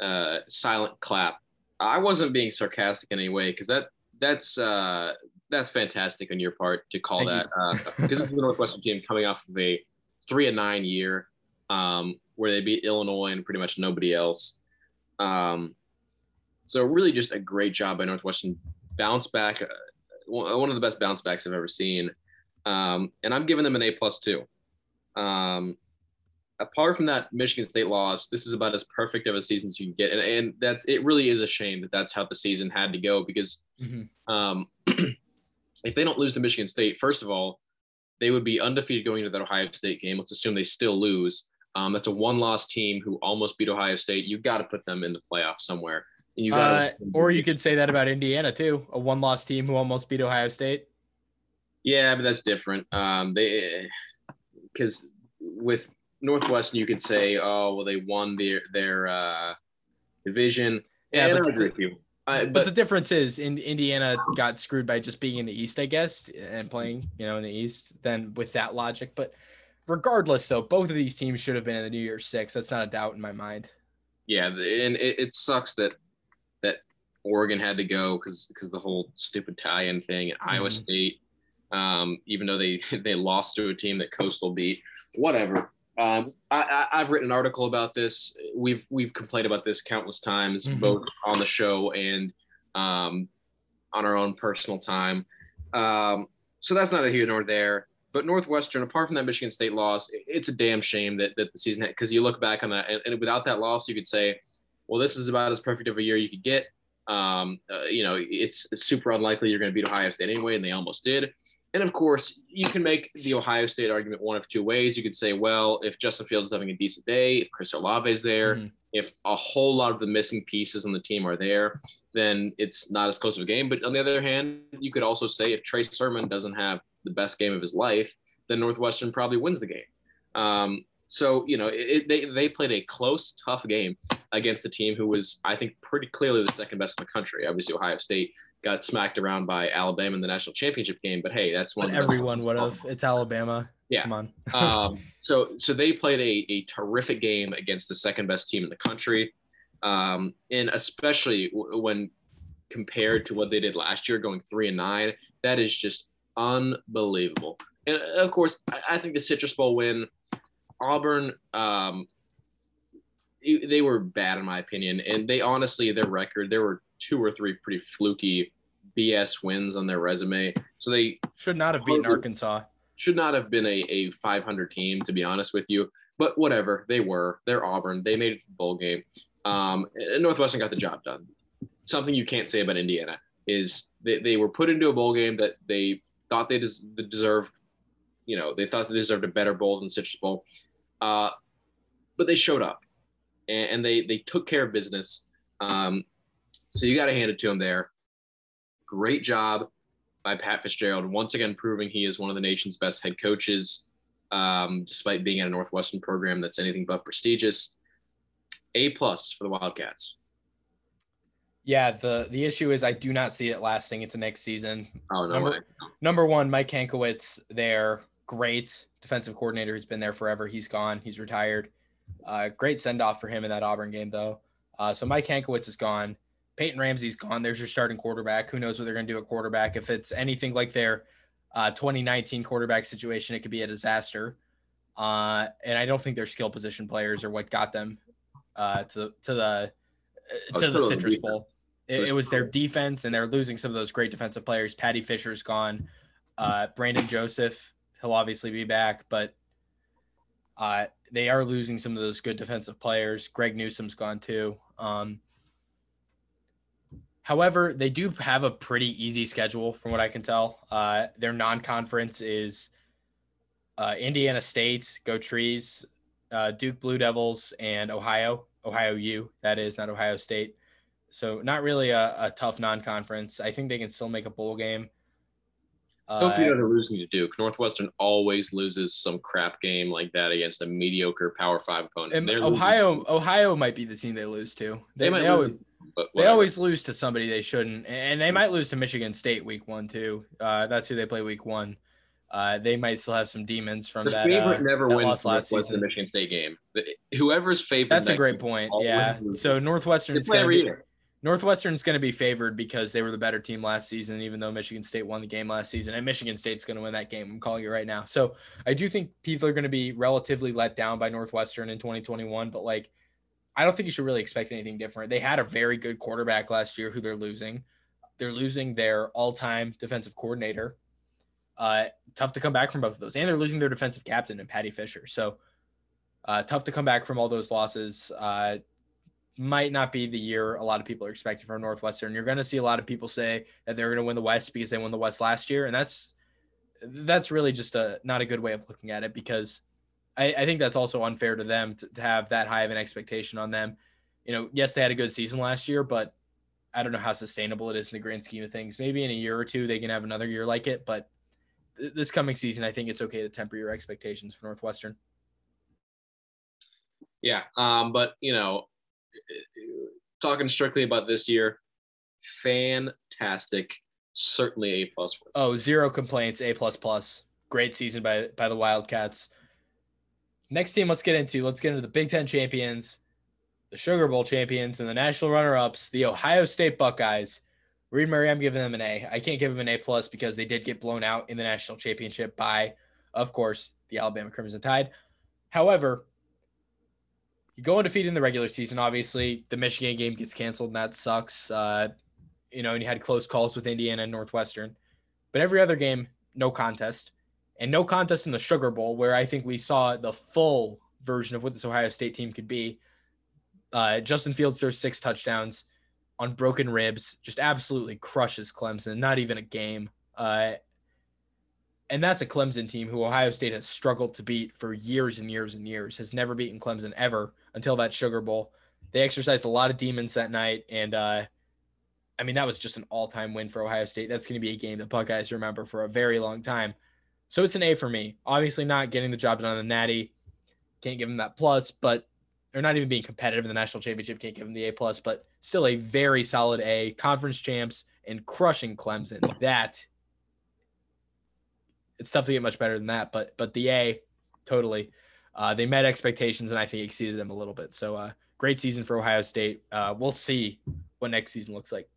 uh, silent clap. I wasn't being sarcastic in any way because that that's uh, that's fantastic on your part to call Thank that because it's the Northwestern team coming off of a three and nine year um, where they beat Illinois and pretty much nobody else. Um, so really, just a great job by Northwestern. Bounce back, uh, one one of the best bounce backs I've ever seen, um, and I'm giving them an A plus too. Um, apart from that Michigan State loss, this is about as perfect of a season as you can get, and, and that's it. Really is a shame that that's how the season had to go because um, *clears throat* if they don't lose to Michigan State, first of all, they would be undefeated going into that Ohio State game. Let's assume they still lose. Um, that's a one-loss team who almost beat Ohio State. You've got to put them in the playoffs somewhere. You Uh, or you could say that about Indiana too, a one loss team who almost beat Ohio State. Yeah, but that's different. Um, they because with Northwestern, you could say, oh, well, they won their their uh, division. Yeah, and but I agree with you. I, But, but the difference is in Indiana got screwed by just being in the East, I guess, and playing, you know, in the East, then with that logic. But regardless, though, both of these teams should have been in the New Year's Six. That's not a doubt in my mind. yeah, and it, it sucks that Oregon had to go because because the whole stupid tie-in thing at Iowa Mhm. State. Um, even though they *laughs* they lost to a team that Coastal beat, whatever. Um, I, I, I've written an article about this. We've we've complained about this countless times, Mhm. both on the show and um, on our own personal time. Um, so that's not a here nor there. But Northwestern, apart from that Michigan State loss, it's a damn shame that, that the season had because you look back on that and, and without that loss, you could say, well, this is about as perfect of a year you could get. Um, uh, you know, it's super unlikely you're going to beat Ohio State anyway, and they almost did. And of course, you can make the Ohio State argument one of two ways. You could say, well, if Justin Fields is having a decent day, if Chris Olave is there, Mhm. if a whole lot of the missing pieces on the team are there, then it's not as close of a game. But on the other hand, you could also say if Trey Sermon doesn't have the best game of his life, then Northwestern probably wins the game. Um, so you know, it, they they played a close, tough game against a team who was, I think, pretty clearly the second best in the country. Obviously, Ohio State got smacked around by Alabama in the national championship game, but hey, that's one. But of the best- everyone would have. It's Alabama. Yeah. Come on. *laughs* um, so so they played a, a terrific game against the second best team in the country, um, and especially w- when compared to what they did last year, going three and nine, that is just unbelievable. And of course, I, I think the Citrus Bowl win, Auburn, um, they were bad in my opinion, and they honestly their record there were two or three pretty fluky BS wins on their resume, so they Should not have beaten Arkansas. should not have been a, a 500 team, to be honest with you. but whatever. They were. They're Auburn. They made it to the bowl game. Um, Northwestern got the job done. Something you can't say about Indiana is they, they were put into a bowl game that they thought they des- deserved. You know, they thought they deserved a better bowl than Citrus Bowl, uh, but they showed up and, and, they they took care of business. Um, so you got to hand it to them there. Great job by Pat Fitzgerald, once again proving he is one of the nation's best head coaches, um, despite being at a Northwestern program that's anything but prestigious. A plus for the Wildcats. Yeah, the the issue is I do not see it lasting into next season. Oh no number, way. Number one, Mike Hankwitz, there, great defensive coordinator who's been there forever. He's gone. He's retired. Uh, great send off for him in that Auburn game though. Uh, so Mike Hankwitz is gone. Peyton Ramsey's gone. There's your starting quarterback. Who knows what they're going to do at quarterback? If it's anything like their uh, 2019 quarterback situation, it could be a disaster. Uh, and I don't think their skill position players are what got them uh, to to the uh, oh, to the Citrus Bowl. It, it, was their defense, and they're losing some of those great defensive players. Paddy Fisher's gone. Uh, Brandon Joseph, he'll obviously be back, but uh, they are losing some of those good defensive players. Greg Newsome's gone too. Um, however, they do have a pretty easy schedule from what I can tell. Uh, their non-conference is uh, Indiana State, Go Trees, uh, Duke Blue Devils, and Ohio, Ohio U. That is not Ohio State. So not really a, a tough non-conference. I think they can still make a bowl game. Hope they're losing to Duke. Northwestern always loses some crap game like that against a mediocre Power Five opponent. Ohio, losing. Ohio might be the team they lose to. They, they might they lose, always, they always lose to somebody they shouldn't, and they might lose to Michigan State week one too. Uh, that's who they play week one. Uh, they might still have some demons from the that. Favorite uh, never that wins last season. the Michigan State game. Whoever's favorite. That's a great point. Yeah. Loses. So Northwestern. every be, year. Northwestern's going to be favored because they were the better team last season, even though Michigan State won the game last season, and Michigan State's going to win that game. I'm calling it right now. So I do think people are going to be relatively let down by Northwestern in 2021, but like I don't think you should really expect anything different. They had a very good quarterback last year who they're losing. They're losing their all-time defensive coordinator. Uh, tough to come back from both of those, and they're losing their defensive captain and Paddy Fisher. So uh, tough to come back from all those losses. Uh, might not be the year a lot of people are expecting from Northwestern. You're going to see a lot of people say that they're going to win the West because they won the West last year, and that's that's really just a not a good way of looking at it because I, I think that's also unfair to them to, to have that high of an expectation on them. You know, yes, they had a good season last year, but I don't know how sustainable it is in the grand scheme of things. Maybe in a year or two they can have another year like it, but th- this coming season, I think it's okay to temper your expectations for Northwestern. Yeah, um, but you know, talking strictly about this year, fantastic. Certainly a plus. Oh, zero complaints. A plus plus. Great season by by the Wildcats. Next team, let's get into. Let's get into the Big Ten champions, the Sugar Bowl champions, and the national runner-ups, the Ohio State Buckeyes. Reid Murray, I'm giving them an A. I can't give them an A plus because they did get blown out in the national championship by, of course, the Alabama Crimson Tide. However, you go undefeated in the regular season. Obviously, the Michigan game gets canceled, and that sucks. Uh, you know, and you had close calls with Indiana and Northwestern. But every other game, no contest, and no contest in the Sugar Bowl, where I think we saw the full version of what this Ohio State team could be. Uh, Justin Fields throws six touchdowns on broken ribs, just absolutely crushes Clemson. Not even a game. Uh, and that's a Clemson team who Ohio State has struggled to beat for years and years and years, has never beaten Clemson ever until that Sugar Bowl. They exercised a lot of demons that night. And uh, I mean, that was just an all time win for Ohio State. That's going to be a game that Buckeyes remember for a very long time. So it's an A for me. Obviously, not getting the job done on the Natty. Can't give them that plus, but they're not even being competitive in the national championship. Can't give them the A plus, but still a very solid A. Conference champs and crushing Clemson. That it's tough to get much better than that. But but the A, totally. Uh, they met expectations and I think exceeded them a little bit. So uh, great season for Ohio State. Uh, we'll see what next season looks like.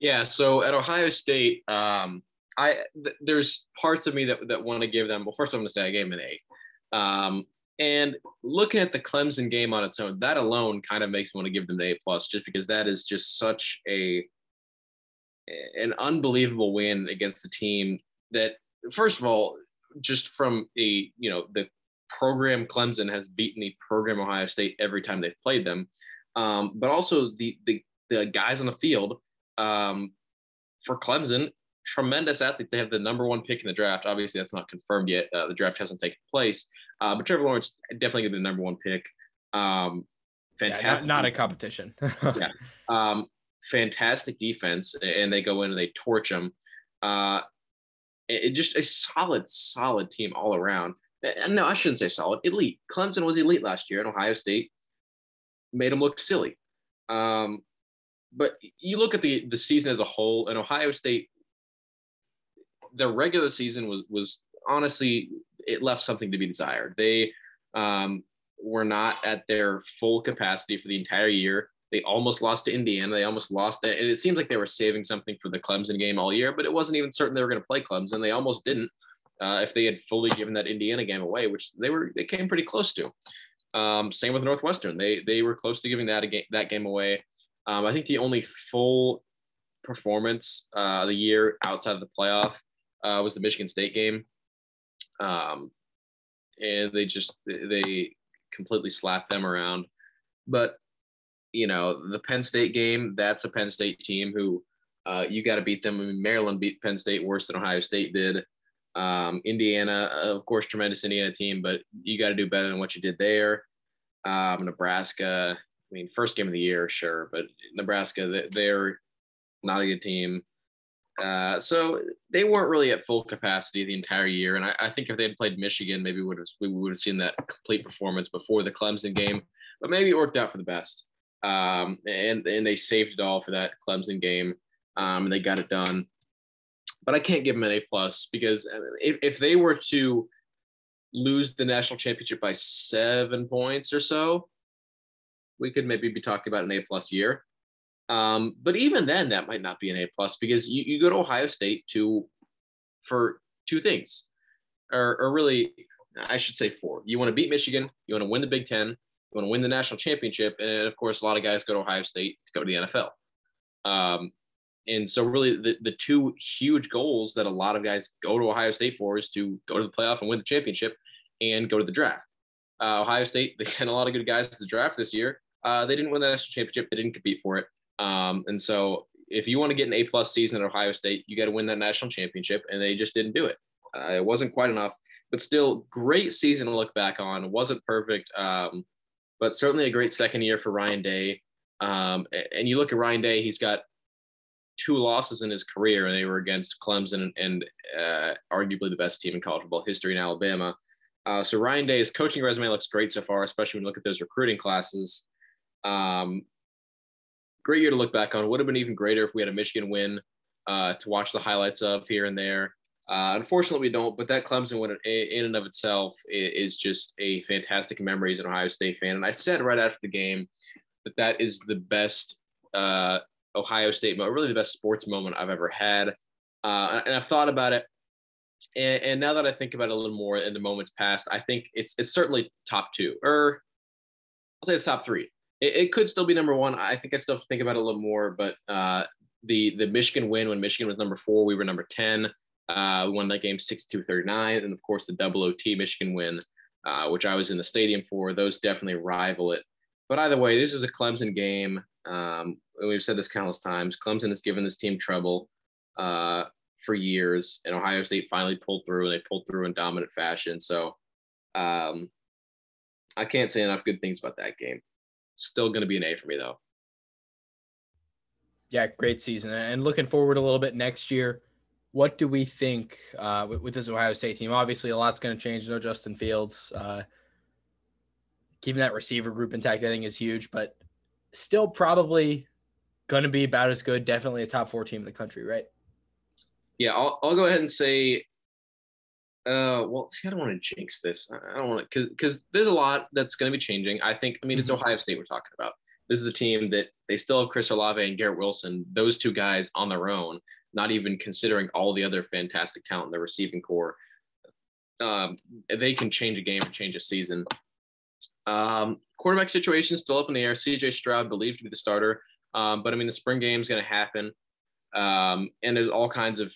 Yeah. So at Ohio State, um, I th- there's parts of me that that want to give them. Well, first I'm going to say I gave them an A. Um, and looking at the Clemson game on its own, that alone kind of makes me want to give them the A plus, just because that is just such a an unbelievable win against a team that first of all, just from a you know the program Clemson has beaten the program Ohio State every time they've played them. Um, but also the, the the guys on the field um, for Clemson, tremendous athletes. They have the number one pick in the draft. Obviously, that's not confirmed yet. Uh, the draft hasn't taken place, uh, but Trevor Lawrence definitely going to be the number one pick. Um, fantastic. Yeah, not, not, a competition. *laughs* yeah. Um, fantastic defense, and they go in and they torch them. Uh, it, it just a solid, solid team all around. No, I shouldn't say solid. Elite. Clemson was elite last year, and Ohio State made them look silly. Um, but you look at the the season as a whole, and Ohio State, their regular season was was honestly it left something to be desired. They um, were not at their full capacity for the entire year. They almost lost to Indiana. They almost lost. And it seems like they were saving something for the Clemson game all year, but it wasn't even certain they were going to play Clemson. They almost didn't. Uh, if they had fully given that Indiana game away, which they were, they came pretty close to. Um, same with Northwestern. They they were close to giving that game, that game away. Um, I think the only full performance uh, the year outside of the playoff uh, was the Michigan State game, um, and they just they completely slapped them around. But you know, the Penn State game, that's a Penn State team who uh, you got to beat them. I mean, Maryland beat Penn State worse than Ohio State did. Um, Indiana, of course, tremendous Indiana team, but you got to do better than what you did there. Um, Nebraska, I mean, first game of the year, sure, but Nebraska, they're not a good team. Uh, so they weren't really at full capacity the entire year. And I, I think if they had played Michigan, maybe would have we would have seen that complete performance before the Clemson game. But maybe it worked out for the best um, and and they saved it all for that Clemson game, um, and they got it done. But I can't give them an A plus because uh, if, if they were to lose the national championship by seven points or so, we could maybe be talking about an A plus year. Um, but even then, that might not be an A plus because you, you go to Ohio State to for two things, or, or really, I should say four. You want to beat Michigan, you want to win the Big Ten, you want to win the national championship. And of course, a lot of guys go to Ohio State to go to the NFL. Um, and so, really, the, the two huge goals that a lot of guys go to Ohio State for is to go to the playoff and win the championship and go to the draft. Uh, Ohio State, they *laughs* sent a lot of good guys to the draft this year. Uh, they didn't win the national championship, they didn't compete for it. Um, and so, if you want to get an A plus season at Ohio State, you got to win that national championship, and they just didn't do it. Uh, it wasn't quite enough, but still, great season to look back on. Wasn't perfect. Um, but certainly a great second year for Ryan Day. Um, and you look at Ryan Day, he's got two losses in his career, and they were against Clemson and, uh, arguably the best team in college football history in Alabama. Uh, so Ryan Day's coaching resume looks great so far, especially when you look at those recruiting classes. Um, great year to look back on. Would have been even greater if we had a Michigan win uh, to watch the highlights of here and there. Uh, unfortunately, we don't. But that Clemson win in and of itself is just a fantastic memory as an Ohio State fan. And I said right after the game that that is the best uh, Ohio State, but really the best sports moment I've ever had. Uh, and I've thought about it. And, and, now that I think about it a little more in the moments past, I think it's it's certainly top two, or I'll say it's top three. It, it could still be number one. I think I still think about it a little more, but uh, the the Michigan win when Michigan was number four, we were number ten. Uh, we won that game 62-39. And of course, the double OT Michigan win, uh, which I was in the stadium for. Those definitely rival it. But either way, this is a Clemson game. Um, we've said this countless times. Clemson has given this team trouble uh, for years, and Ohio State finally pulled through, and they pulled through in dominant fashion. So um, I can't say enough good things about that game. Still going to be an A for me, though. Yeah, great season. And looking forward a little bit next year what do we think uh, with, with, this Ohio State team? Obviously, a lot's going to change. No Justin Fields. Uh, keeping that receiver group intact, I think, is huge, but still probably going to be about as good. Definitely a top four team in the country, right? Yeah, I'll, I'll go ahead and say, uh, well, see, I don't want to jinx this. I don't want to, because because there's a lot that's going to be changing. I think, I mean, it's mm-hmm. Ohio State we're talking about. This is a team that they still have Chris Olave and Garrett Wilson, those two guys on their own not even considering all the other fantastic talent in the receiving corps. Um, they can change a game and change a season. Um, quarterback situation still up in the air. CJ Stroud believed to be the starter, um, but I mean the spring game is going to happen, um, and there's all kinds of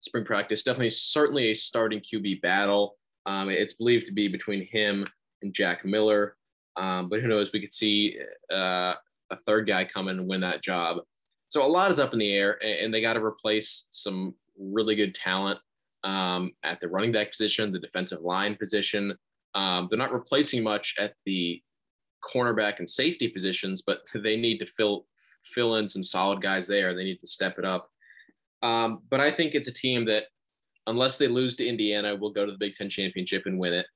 spring practice. Definitely, certainly a starting QB battle. Um, it's believed to be between him and Jack Miller, um, but who knows? We could see uh, a third guy come in and win that job. So a lot is up in the air, and they got to replace some really good talent um, at the running back position, the defensive line position. Um, they're not replacing much at the cornerback and safety positions, but *laughs* they need to fill fill in some solid guys there. They need to step it up. Um, but I think it's a team that, unless they lose to Indiana, will go to the Big Ten championship and win it.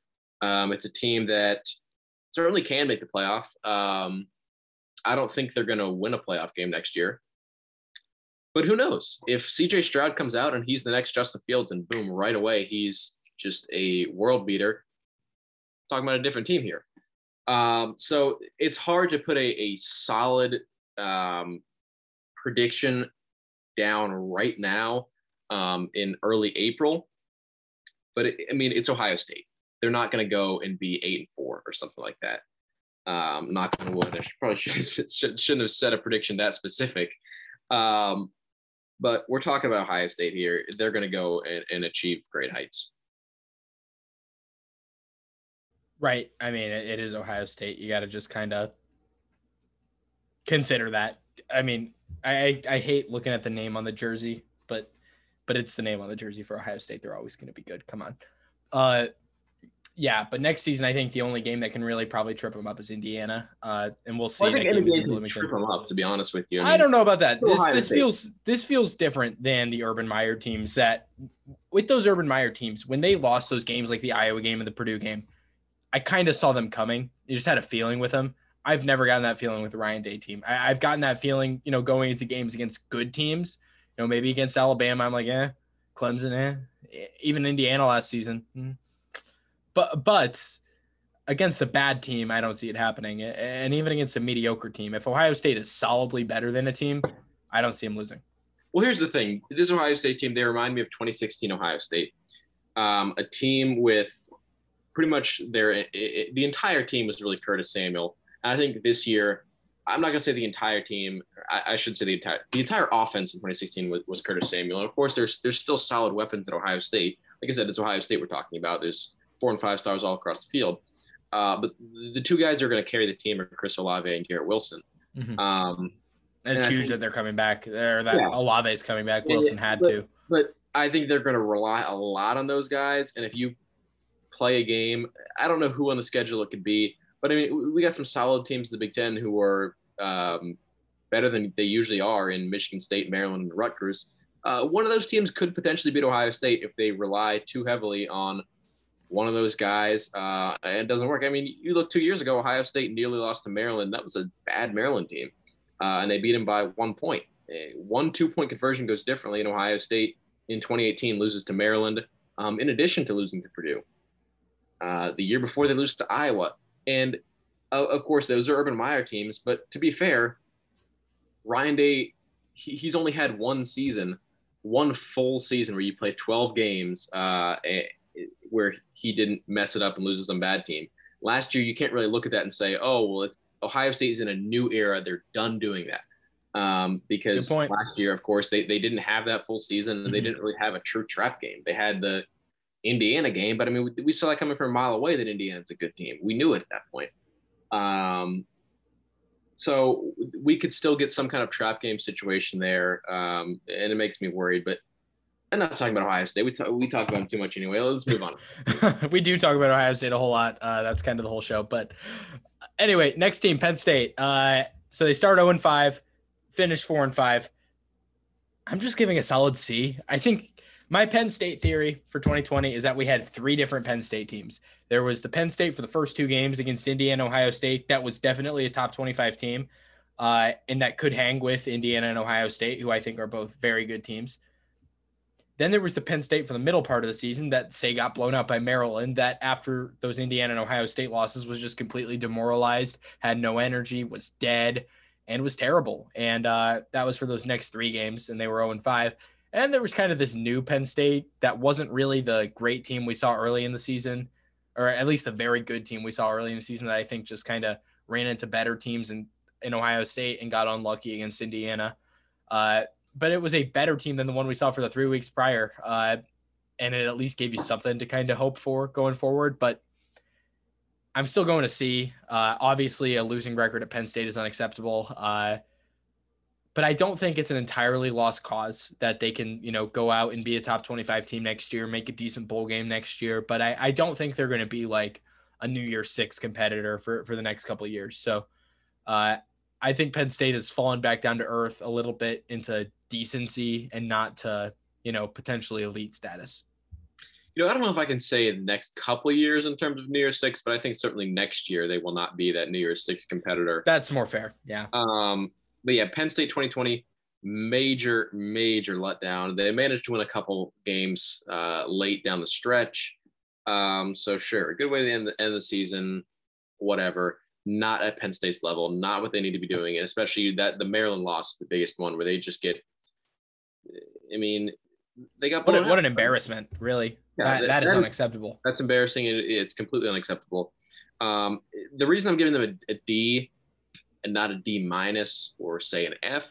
Um, it's a team that certainly can make the playoff. Um, I don't think they're going to win a playoff game next year. But who knows? If CJ Stroud comes out and he's the next Justin Fields and boom, right away, he's just a world beater. Talking about a different team here. Um, so it's hard to put a, a solid um, prediction down right now um, in early April. But it, I mean, it's Ohio State. They're not going to go and be eight and four or something like that. Um, knock on wood. I should, probably *laughs* should, should, shouldn't have set a prediction that specific. Um, but we're talking about Ohio State here. They're going to go and, and achieve great heights. Right. I mean, it, it is Ohio State. You got to just kind of consider that. I mean, I I hate looking at the name on the jersey, but but it's the name on the jersey for Ohio State. They're always going to be good. Come on. Uh, yeah, but next season, I think the only game that can really probably trip them up is Indiana, uh, and we'll see. Well, I think any game can trip them up. To be honest with you, I, mean, I don't know about that. This this feels this feels different than the Urban Meyer teams. That with those Urban Meyer teams, when they lost those games, like the Iowa game and the Purdue game, I kind of saw them coming. You just had a feeling with them. I've never gotten that feeling with the Ryan Day team. I, have gotten that feeling, you know, going into games against good teams. You know, maybe against Alabama, I'm like, eh, Clemson, eh, even Indiana last season. Hmm. But but against a bad team, I don't see it happening. And even against a mediocre team, if Ohio State is solidly better than a team, I don't see them losing. Well, here's the thing: this Ohio State team, they remind me of 2016 Ohio State, um, a team with pretty much their it, it, the entire team was really Curtis Samuel. And I think this year, I'm not gonna say the entire team. I, I, should say the entire the entire offense in 2016 was, was Curtis Samuel. And of course, there's there's still solid weapons at Ohio State. Like I said, it's Ohio State we're talking about. There's four and five stars all across the field. Uh, but the two guys who are going to carry the team are Chris Olave and Garrett Wilson. Mm-hmm. Um, it's huge think, that they're coming back. Or that yeah. Olave is coming back. Wilson had but, to. But I think they're going to rely a lot on those guys. And if you play a game. I don't know who on the schedule it could be, but I mean, we got some solid teams in the Big Ten who are um, better than they usually are in Michigan State, Maryland, and Rutgers. Uh, one of those teams could potentially beat Ohio State if they rely too heavily on one of those guys uh, and it doesn't work. I mean, you look two years ago, Ohio State nearly lost to Maryland. That was a bad Maryland team, uh, and they beat them by one point. One two point conversion goes differently in Ohio State in 2018 loses to Maryland, um, in addition to losing to Purdue. Uh, the year before they lose to Iowa. And uh, of course, those are Urban Meyer teams. But to be fair, Ryan Day, he, he's only had one season, one full season where you play 12 games uh, where he didn't mess it up and loses some bad team. Last year, you can't really look at that and say, oh, well, Ohio State is in a new era. They're done doing that. Um, because last year, of course, they, they didn't have that full season and they mm-hmm. didn't really have a true trap game. They had the Indiana game, but I mean, we, we saw that coming from a mile away that Indiana's a good team. We knew it at that point. Um, so we could still get some kind of trap game situation there, um, and it makes me worried. But I'm not talking about Ohio State. We talk, we talk about them too much anyway. Let's move on. *laughs* we do talk about Ohio State a whole lot. Uh, that's kind of the whole show. But anyway, next team, Penn State. Uh, so they start 0 and 5, finish 4 and 5. I'm just giving a solid C. I think my Penn State theory for 2020 is that we had three different Penn State teams. There was the Penn State for the first two games against Indiana, and Ohio State. That was definitely a top 25 team, uh, and that could hang with Indiana and Ohio State, who I think are both very good teams. Then there was the Penn State for the middle part of the season that say got blown out by Maryland. That after those Indiana and Ohio State losses was just completely demoralized, had no energy, was dead, and was terrible. And uh, that was for those next three games, and they were 0 and 5. And there was kind of this new Penn State that wasn't really the great team we saw early in the season, or at least a very good team we saw early in the season that I think just kind of ran into better teams in, in Ohio State and got unlucky against Indiana. Uh, but it was a better team than the one we saw for the three weeks prior. Uh, and it at least gave you something to kind of hope for going forward. But I'm still going to see. Uh, obviously, a losing record at Penn State is unacceptable. But I don't think it's an entirely lost cause that they can, you know, go out and be a top 25 team next year, make a decent bowl game next year. But I, I don't think they're going to be like a New Year Six competitor for for the next couple of years. So uh, I think Penn State has fallen back down to earth a little bit into decency and not to, you know, potentially elite status. You know, I don't know if I can say in the next couple of years in terms of New Year's Six, but I think certainly next year they will not be that New Year's Six competitor. That's more fair. Yeah. Um, but yeah, Penn State 2020, major, major letdown. They managed to win a couple games uh, late down the stretch. Um, so sure, good way to end the, end of the season, whatever. Not at Penn State's level, not what they need to be doing, and especially that the Maryland loss is the biggest one where they just get. I mean, they got what, what an embarrassment, really. Yeah, that, that, that is unacceptable. That's embarrassing. It, it's completely unacceptable. Um, the reason I'm giving them a, a D and not a D minus or say an F,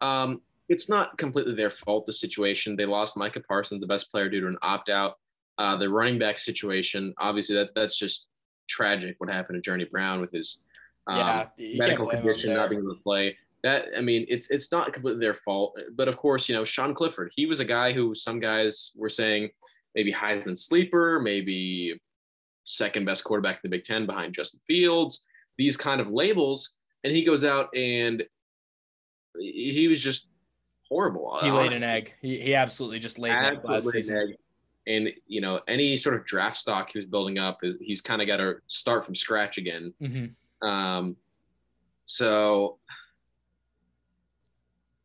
um, it's not completely their fault. The situation they lost Micah Parsons, the best player, due to an opt out. Uh, the running back situation, obviously, that that's just tragic. What happened to Journey Brown with his um, yeah, medical condition, not being able to play. That I mean, it's it's not completely their fault. But of course, you know, Sean Clifford, he was a guy who some guys were saying maybe Heisman sleeper, maybe second best quarterback in the Big Ten behind Justin Fields. These kind of labels, and he goes out and he was just horrible. He laid an egg. He, he absolutely just laid an egg last season. Egg. And you know, any sort of draft stock he was building up is he's kind of got to start from scratch again. Mm-hmm. Um, so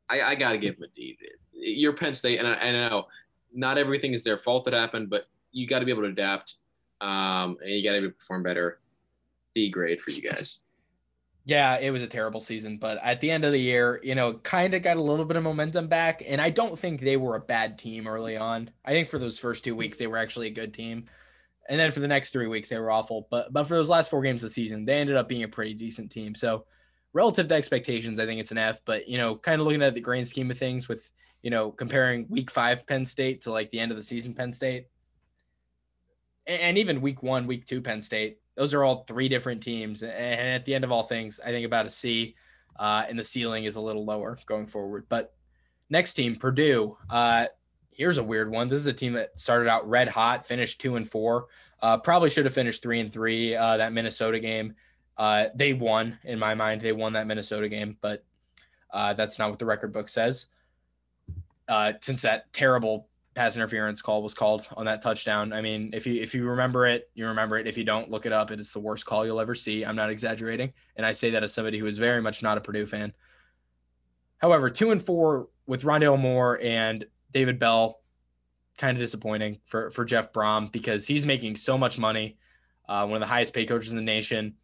I, I got to give him a D. You're Penn State, and I, I, know not everything is their fault that happened, but you got to be able to adapt, um, and you got to perform better. D grade for you guys yeah, it was a terrible season, but at the end of the year, you know, kind of got a little bit of momentum back. And I don't think they were a bad team early on. I think for those first two weeks, they were actually a good team. And then for the next three weeks, they were awful. But but for those last four games of the season, they ended up being a pretty decent team. So relative to expectations, I think it's an F. But you know, kind of looking at the grand scheme of things with you know comparing week five Penn State to like the end of the season Penn State, and even week one, week two Penn State, those are all three different teams. And at the end of all things, I think about a C, uh, and the ceiling is a little lower going forward. But next team, Purdue. Uh, here's a weird one. This is a team that started out red hot, finished two and four. Uh, probably should have finished three and three. Uh, that Minnesota game, uh, they won in my mind. They won that Minnesota game, but uh, that's not what the record book says. since that terrible pass interference call was called on that touchdown. I mean, if you if you remember it, you remember it. If you don't, look it up. It is the worst call you'll ever see. I'm not exaggerating, and I say that as somebody who is very much not a Purdue fan. However, two and four with Rondale Moore and David Bell, kind of disappointing for for Jeff Brohm because he's making so much money, uh, one of the highest paid coaches in the nation,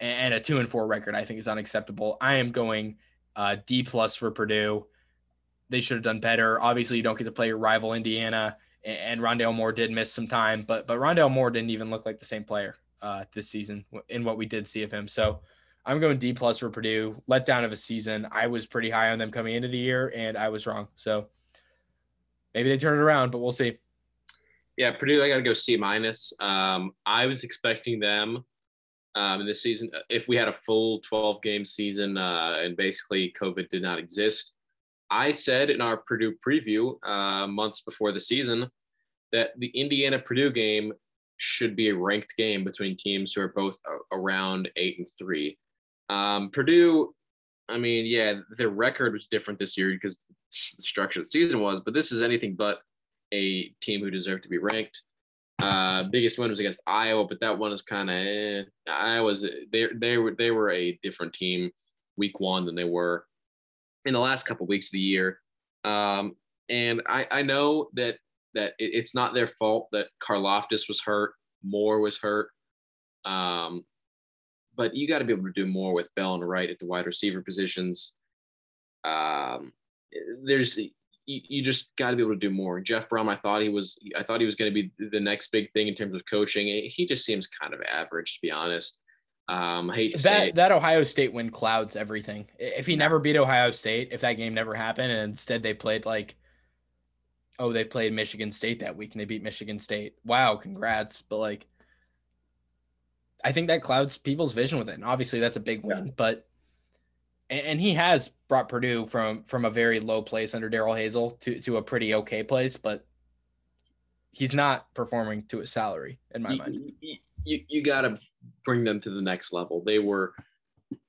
and a two and four record I think is unacceptable. I am going uh, D plus for Purdue they should have done better. Obviously, you don't get to play your rival Indiana, and Rondale Moore did miss some time, but but Rondale Moore didn't even look like the same player uh, this season in what we did see of him. So I'm going D plus for Purdue. Let down of a season. I was pretty high on them coming into the year, and I was wrong. So maybe they turn it around, but we'll see. Yeah, Purdue, I got to go C minus. Um, I was expecting them um, in this season. If we had a full 12 game season uh, and basically COVID did not exist, I said in our Purdue preview uh, months before the season that the Indiana Purdue game should be a ranked game between teams who are both around eight and three. Um, Purdue, I mean, yeah, their record was different this year because the structure of the season was, but this is anything but a team who deserved to be ranked. Uh, biggest win was against Iowa, but that one is kind of eh. Iowa's they they were they were a different team week one than they were in the last couple of weeks of the year. Um, and I, I know that that it, it's not their fault that Karlaftis was hurt, Moore was hurt. Um, but you got to be able to do more with Bell and Wright at the wide receiver positions. Um, there's you, you just got to be able to do more. Jeff Brohm, I thought he was, I thought he was going to be the next big thing in terms of coaching. He just seems kind of average, to be honest. Um, I hate that that Ohio State win clouds everything. If he never beat Ohio State, if that game never happened, and instead they played like oh, they played Michigan State that week and they beat Michigan State. Wow, congrats. But like, I think that clouds people's vision with it. And obviously, that's a big win. Yeah. But and, and, he has brought Purdue from from a very low place under Darrell Hazell to to a pretty okay place. But he's not performing to his salary in my you, mind. You, you, you got to bring them to the next level. They were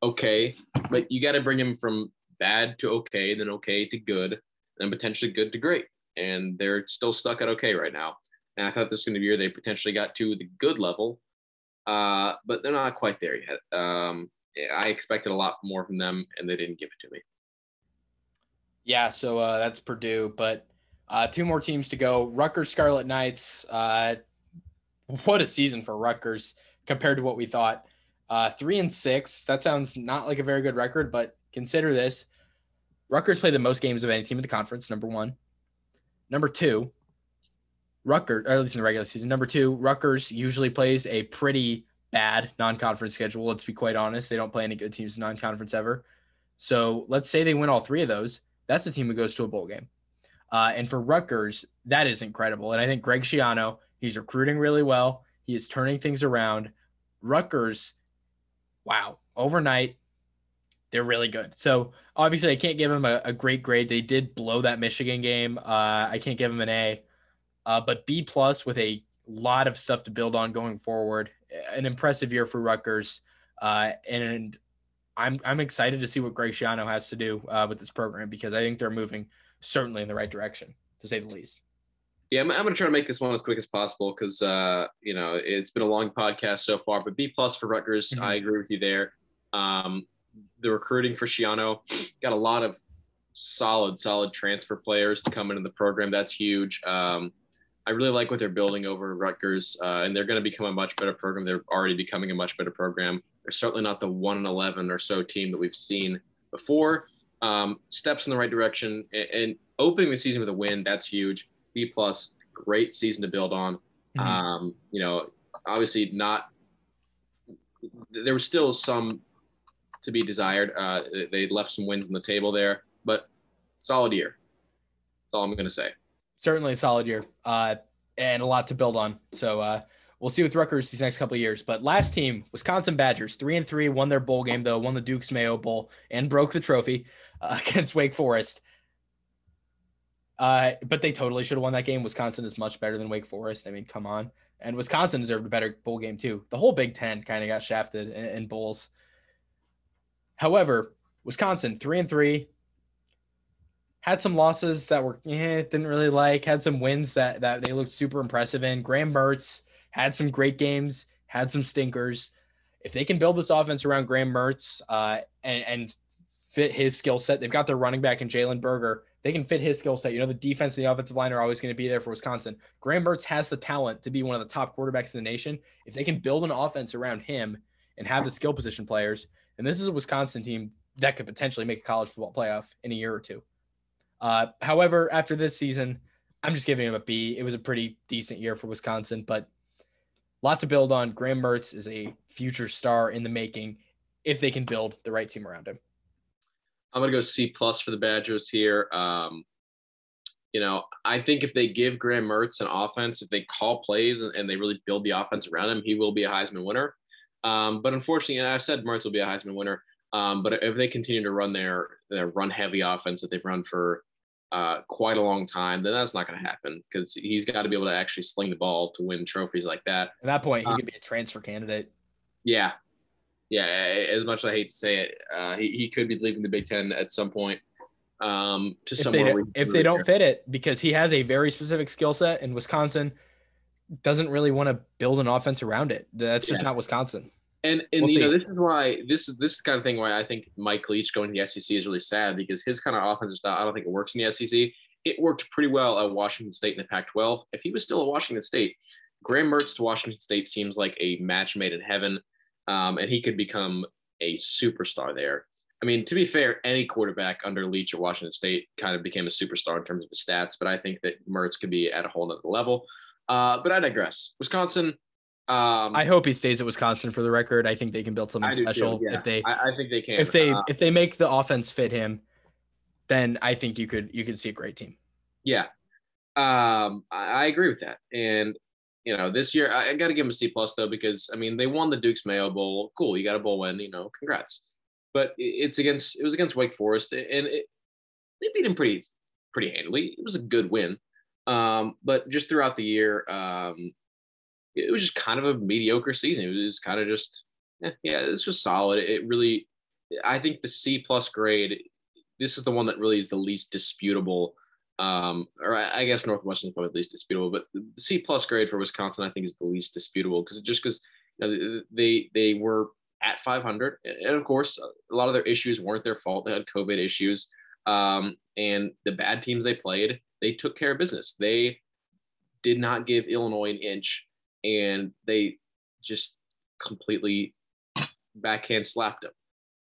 okay, but you got to bring them from bad to okay, then okay to good, then potentially good to great. And they're still stuck at okay right now. And I thought this was going to be year they potentially got to the good level, uh, but they're not quite there yet. Um, I expected a lot more from them, and they didn't give it to me. Yeah, so uh, that's Purdue, but uh, two more teams to go. Rutgers Scarlet Knights. Uh, what a season for Rutgers compared to what we thought. Uh, three and six. That sounds not like a very good record, but consider this: Rutgers played the most games of any team in the conference. Number one. Number two. Rutgers, or at least in the regular season. Number two, Rutgers usually plays a pretty bad non-conference schedule. Let's be quite honest; they don't play any good teams in non-conference ever. So let's say they win all three of those. That's a team who goes to a bowl game. Uh, and for Rutgers, that is incredible. And I think Greg Schiano, he's recruiting really well. He is turning things around. Rutgers, wow, overnight, they're really good. So obviously, I can't give them a, a great grade. They did blow that Michigan game. Uh, I can't give them an A, uh, but B plus with a lot of stuff to build on going forward. An impressive year for Rutgers, uh, and I'm I'm excited to see what Greg Schiano has to do uh, with this program because I think they're moving certainly in the right direction, to say the least. Yeah, I'm, I'm going to try to make this one as quick as possible because uh, you know it's been a long podcast so far. But B plus for Rutgers, mm-hmm. I agree with you there. Um, the recruiting for Schiano got a lot of solid, solid transfer players to come into the program. That's huge. Um, I really like what they're building over Rutgers, uh, and they're going to become a much better program. They're already becoming a much better program. They're certainly not the one and eleven or so team that we've seen before um, steps in the right direction and, and, opening the season with a win that's huge b plus great season to build on mm-hmm. um, you know obviously not there was still some to be desired uh, they left some wins on the table there but solid year that's all i'm going to say certainly a solid year uh, and a lot to build on so uh, we'll see with Rutgers these next couple of years. But last team, Wisconsin Badgers, three and three, won their bowl game though, won the Duke's Mayo Bowl, and broke the trophy uh, *laughs* against Wake Forest. Uh, but they totally should have won that game. Wisconsin is much better than Wake Forest. I mean, come on. And Wisconsin deserved a better bowl game too. The whole Big Ten kind of got shafted in, in bowls. However, Wisconsin three and three had some losses that were eh, didn't really like. Had some wins that that they looked super impressive in. Graham Mertz had some great games, had some stinkers. If they can build this offense around Graham Mertz uh, and, and fit his skill set. They've got their running back in Jalen Berger. They can fit his skill set. You know, the defense and the offensive line are always going to be there for Wisconsin. Graham Mertz has the talent to be one of the top quarterbacks in the nation. If they can build an offense around him and have the skill position players, and this is a Wisconsin team that could potentially make a college football playoff in a year or two. Uh, however, after this season, I'm just giving him a B. It was a pretty decent year for Wisconsin, but lot to build on. Graham Mertz is a future star in the making if they can build the right team around him. I'm gonna go C plus for the Badgers here. Um, you know, I think if they give Graham Mertz an offense, if they call plays and, and they really build the offense around him, he will be a Heisman winner. Um, but unfortunately, and I said Mertz will be a Heisman winner. Um, but if they continue to run their their run heavy offense that they've run for uh, quite a long time, then that's not going to happen because he's got to be able to actually sling the ball to win trophies like that. At that point, he uh, could be a transfer candidate. Yeah, yeah, as much as I hate to say it, uh, he, he could be leaving the Big Ten at some point. Um, to if they, if they don't fit it, because he has a very specific skill set, and Wisconsin doesn't really want to build an offense around it. That's just yeah. not Wisconsin. And and we'll you see. know this is why this is this is the kind of thing why I think Mike Leach going to the SEC is really sad because his kind of offensive style I don't think it works in the SEC. It worked pretty well at Washington State in the Pac-12. If he was still at Washington State, Graham Mertz to Washington State seems like a match made in heaven um, and he could become a superstar there. I mean, to be fair, any quarterback under Leach at Washington State kind of became a superstar in terms of his stats, but I think that Mertz could be at a whole other level. Uh, but I digress. Wisconsin. Um, I hope he stays at Wisconsin for the record. I think they can build something special too, yeah. if they. I, I, think they can. If they uh, if they make the offense fit him, then I think you could you could see a great team. Yeah, Um, I, I agree with that, and you know, this year I, I got to give them a C plus though because I mean they won the Duke's Mayo Bowl. Cool, you got a bowl win. You know, congrats. But it's against it was against Wake Forest, and it, they beat him pretty pretty handily. It was a good win. Um, but just throughout the year, um, it was just kind of a mediocre season. It was kind of just, eh, yeah, this was solid. It really, I think the C plus grade, this is the one that really is the least disputable. Um, or I, I guess Northwestern is probably least disputable, but the C plus grade for Wisconsin, I think, is the least disputable because just because you know, they they were at 500, and of course, a lot of their issues weren't their fault. They had COVID issues, um, and the bad teams they played, they took care of business. They did not give Illinois an inch, and they just completely backhand slapped them.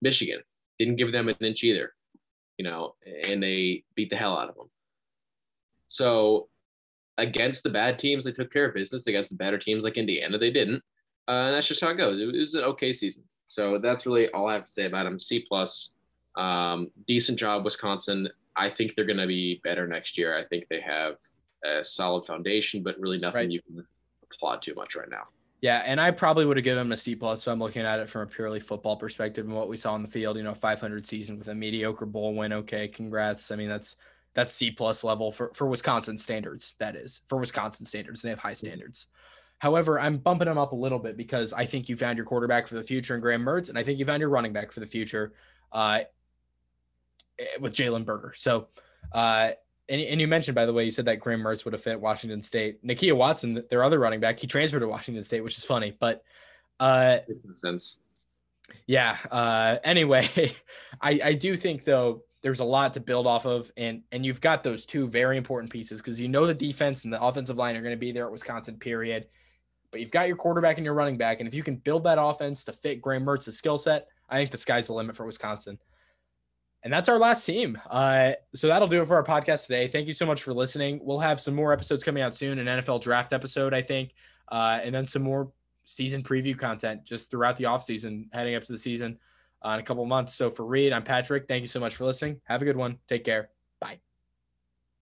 Michigan didn't give them an inch either, you know, and they beat the hell out of them. So against the bad teams, they took care of business. Against the better teams like Indiana, they didn't. Uh, and that's just how it goes. It was an okay season. So that's really all I have to say about them. C plus, um, decent job, Wisconsin. I think they're going to be better next year. I think they have a solid foundation, but really nothing right. you can applaud too much right now. Yeah, and I probably would have given them a C plus if I'm looking at it from a purely football perspective and what we saw on the field. You know, 500 season with a mediocre bowl win. Okay, congrats. I mean, that's that's C plus level for for Wisconsin standards. That is for Wisconsin standards. They have high standards. However, I'm bumping them up a little bit because I think you found your quarterback for the future in Graham Mertz, and I think you found your running back for the future uh, with Jalen Berger. So, uh, and, and you mentioned, by the way, you said that Graham Mertz would have fit Washington State. Nakia Watson, their other running back, he transferred to Washington State, which is funny. But uh, sense. Yeah. Uh, anyway, *laughs* I, I do think though there's a lot to build off of, and and you've got those two very important pieces because you know the defense and the offensive line are going to be there at Wisconsin. Period. But you've got your quarterback and your running back, and if you can build that offense to fit Graham Mertz's skill set, I think the sky's the limit for Wisconsin. And that's our last team. Uh, so that'll do it for our podcast today. Thank you so much for listening. We'll have some more episodes coming out soon, an NFL draft episode, I think, uh, and then some more season preview content just throughout the offseason, heading up to the season uh, in a couple months. So for Reid, I'm Patrick. Thank you so much for listening. Have a good one. Take care.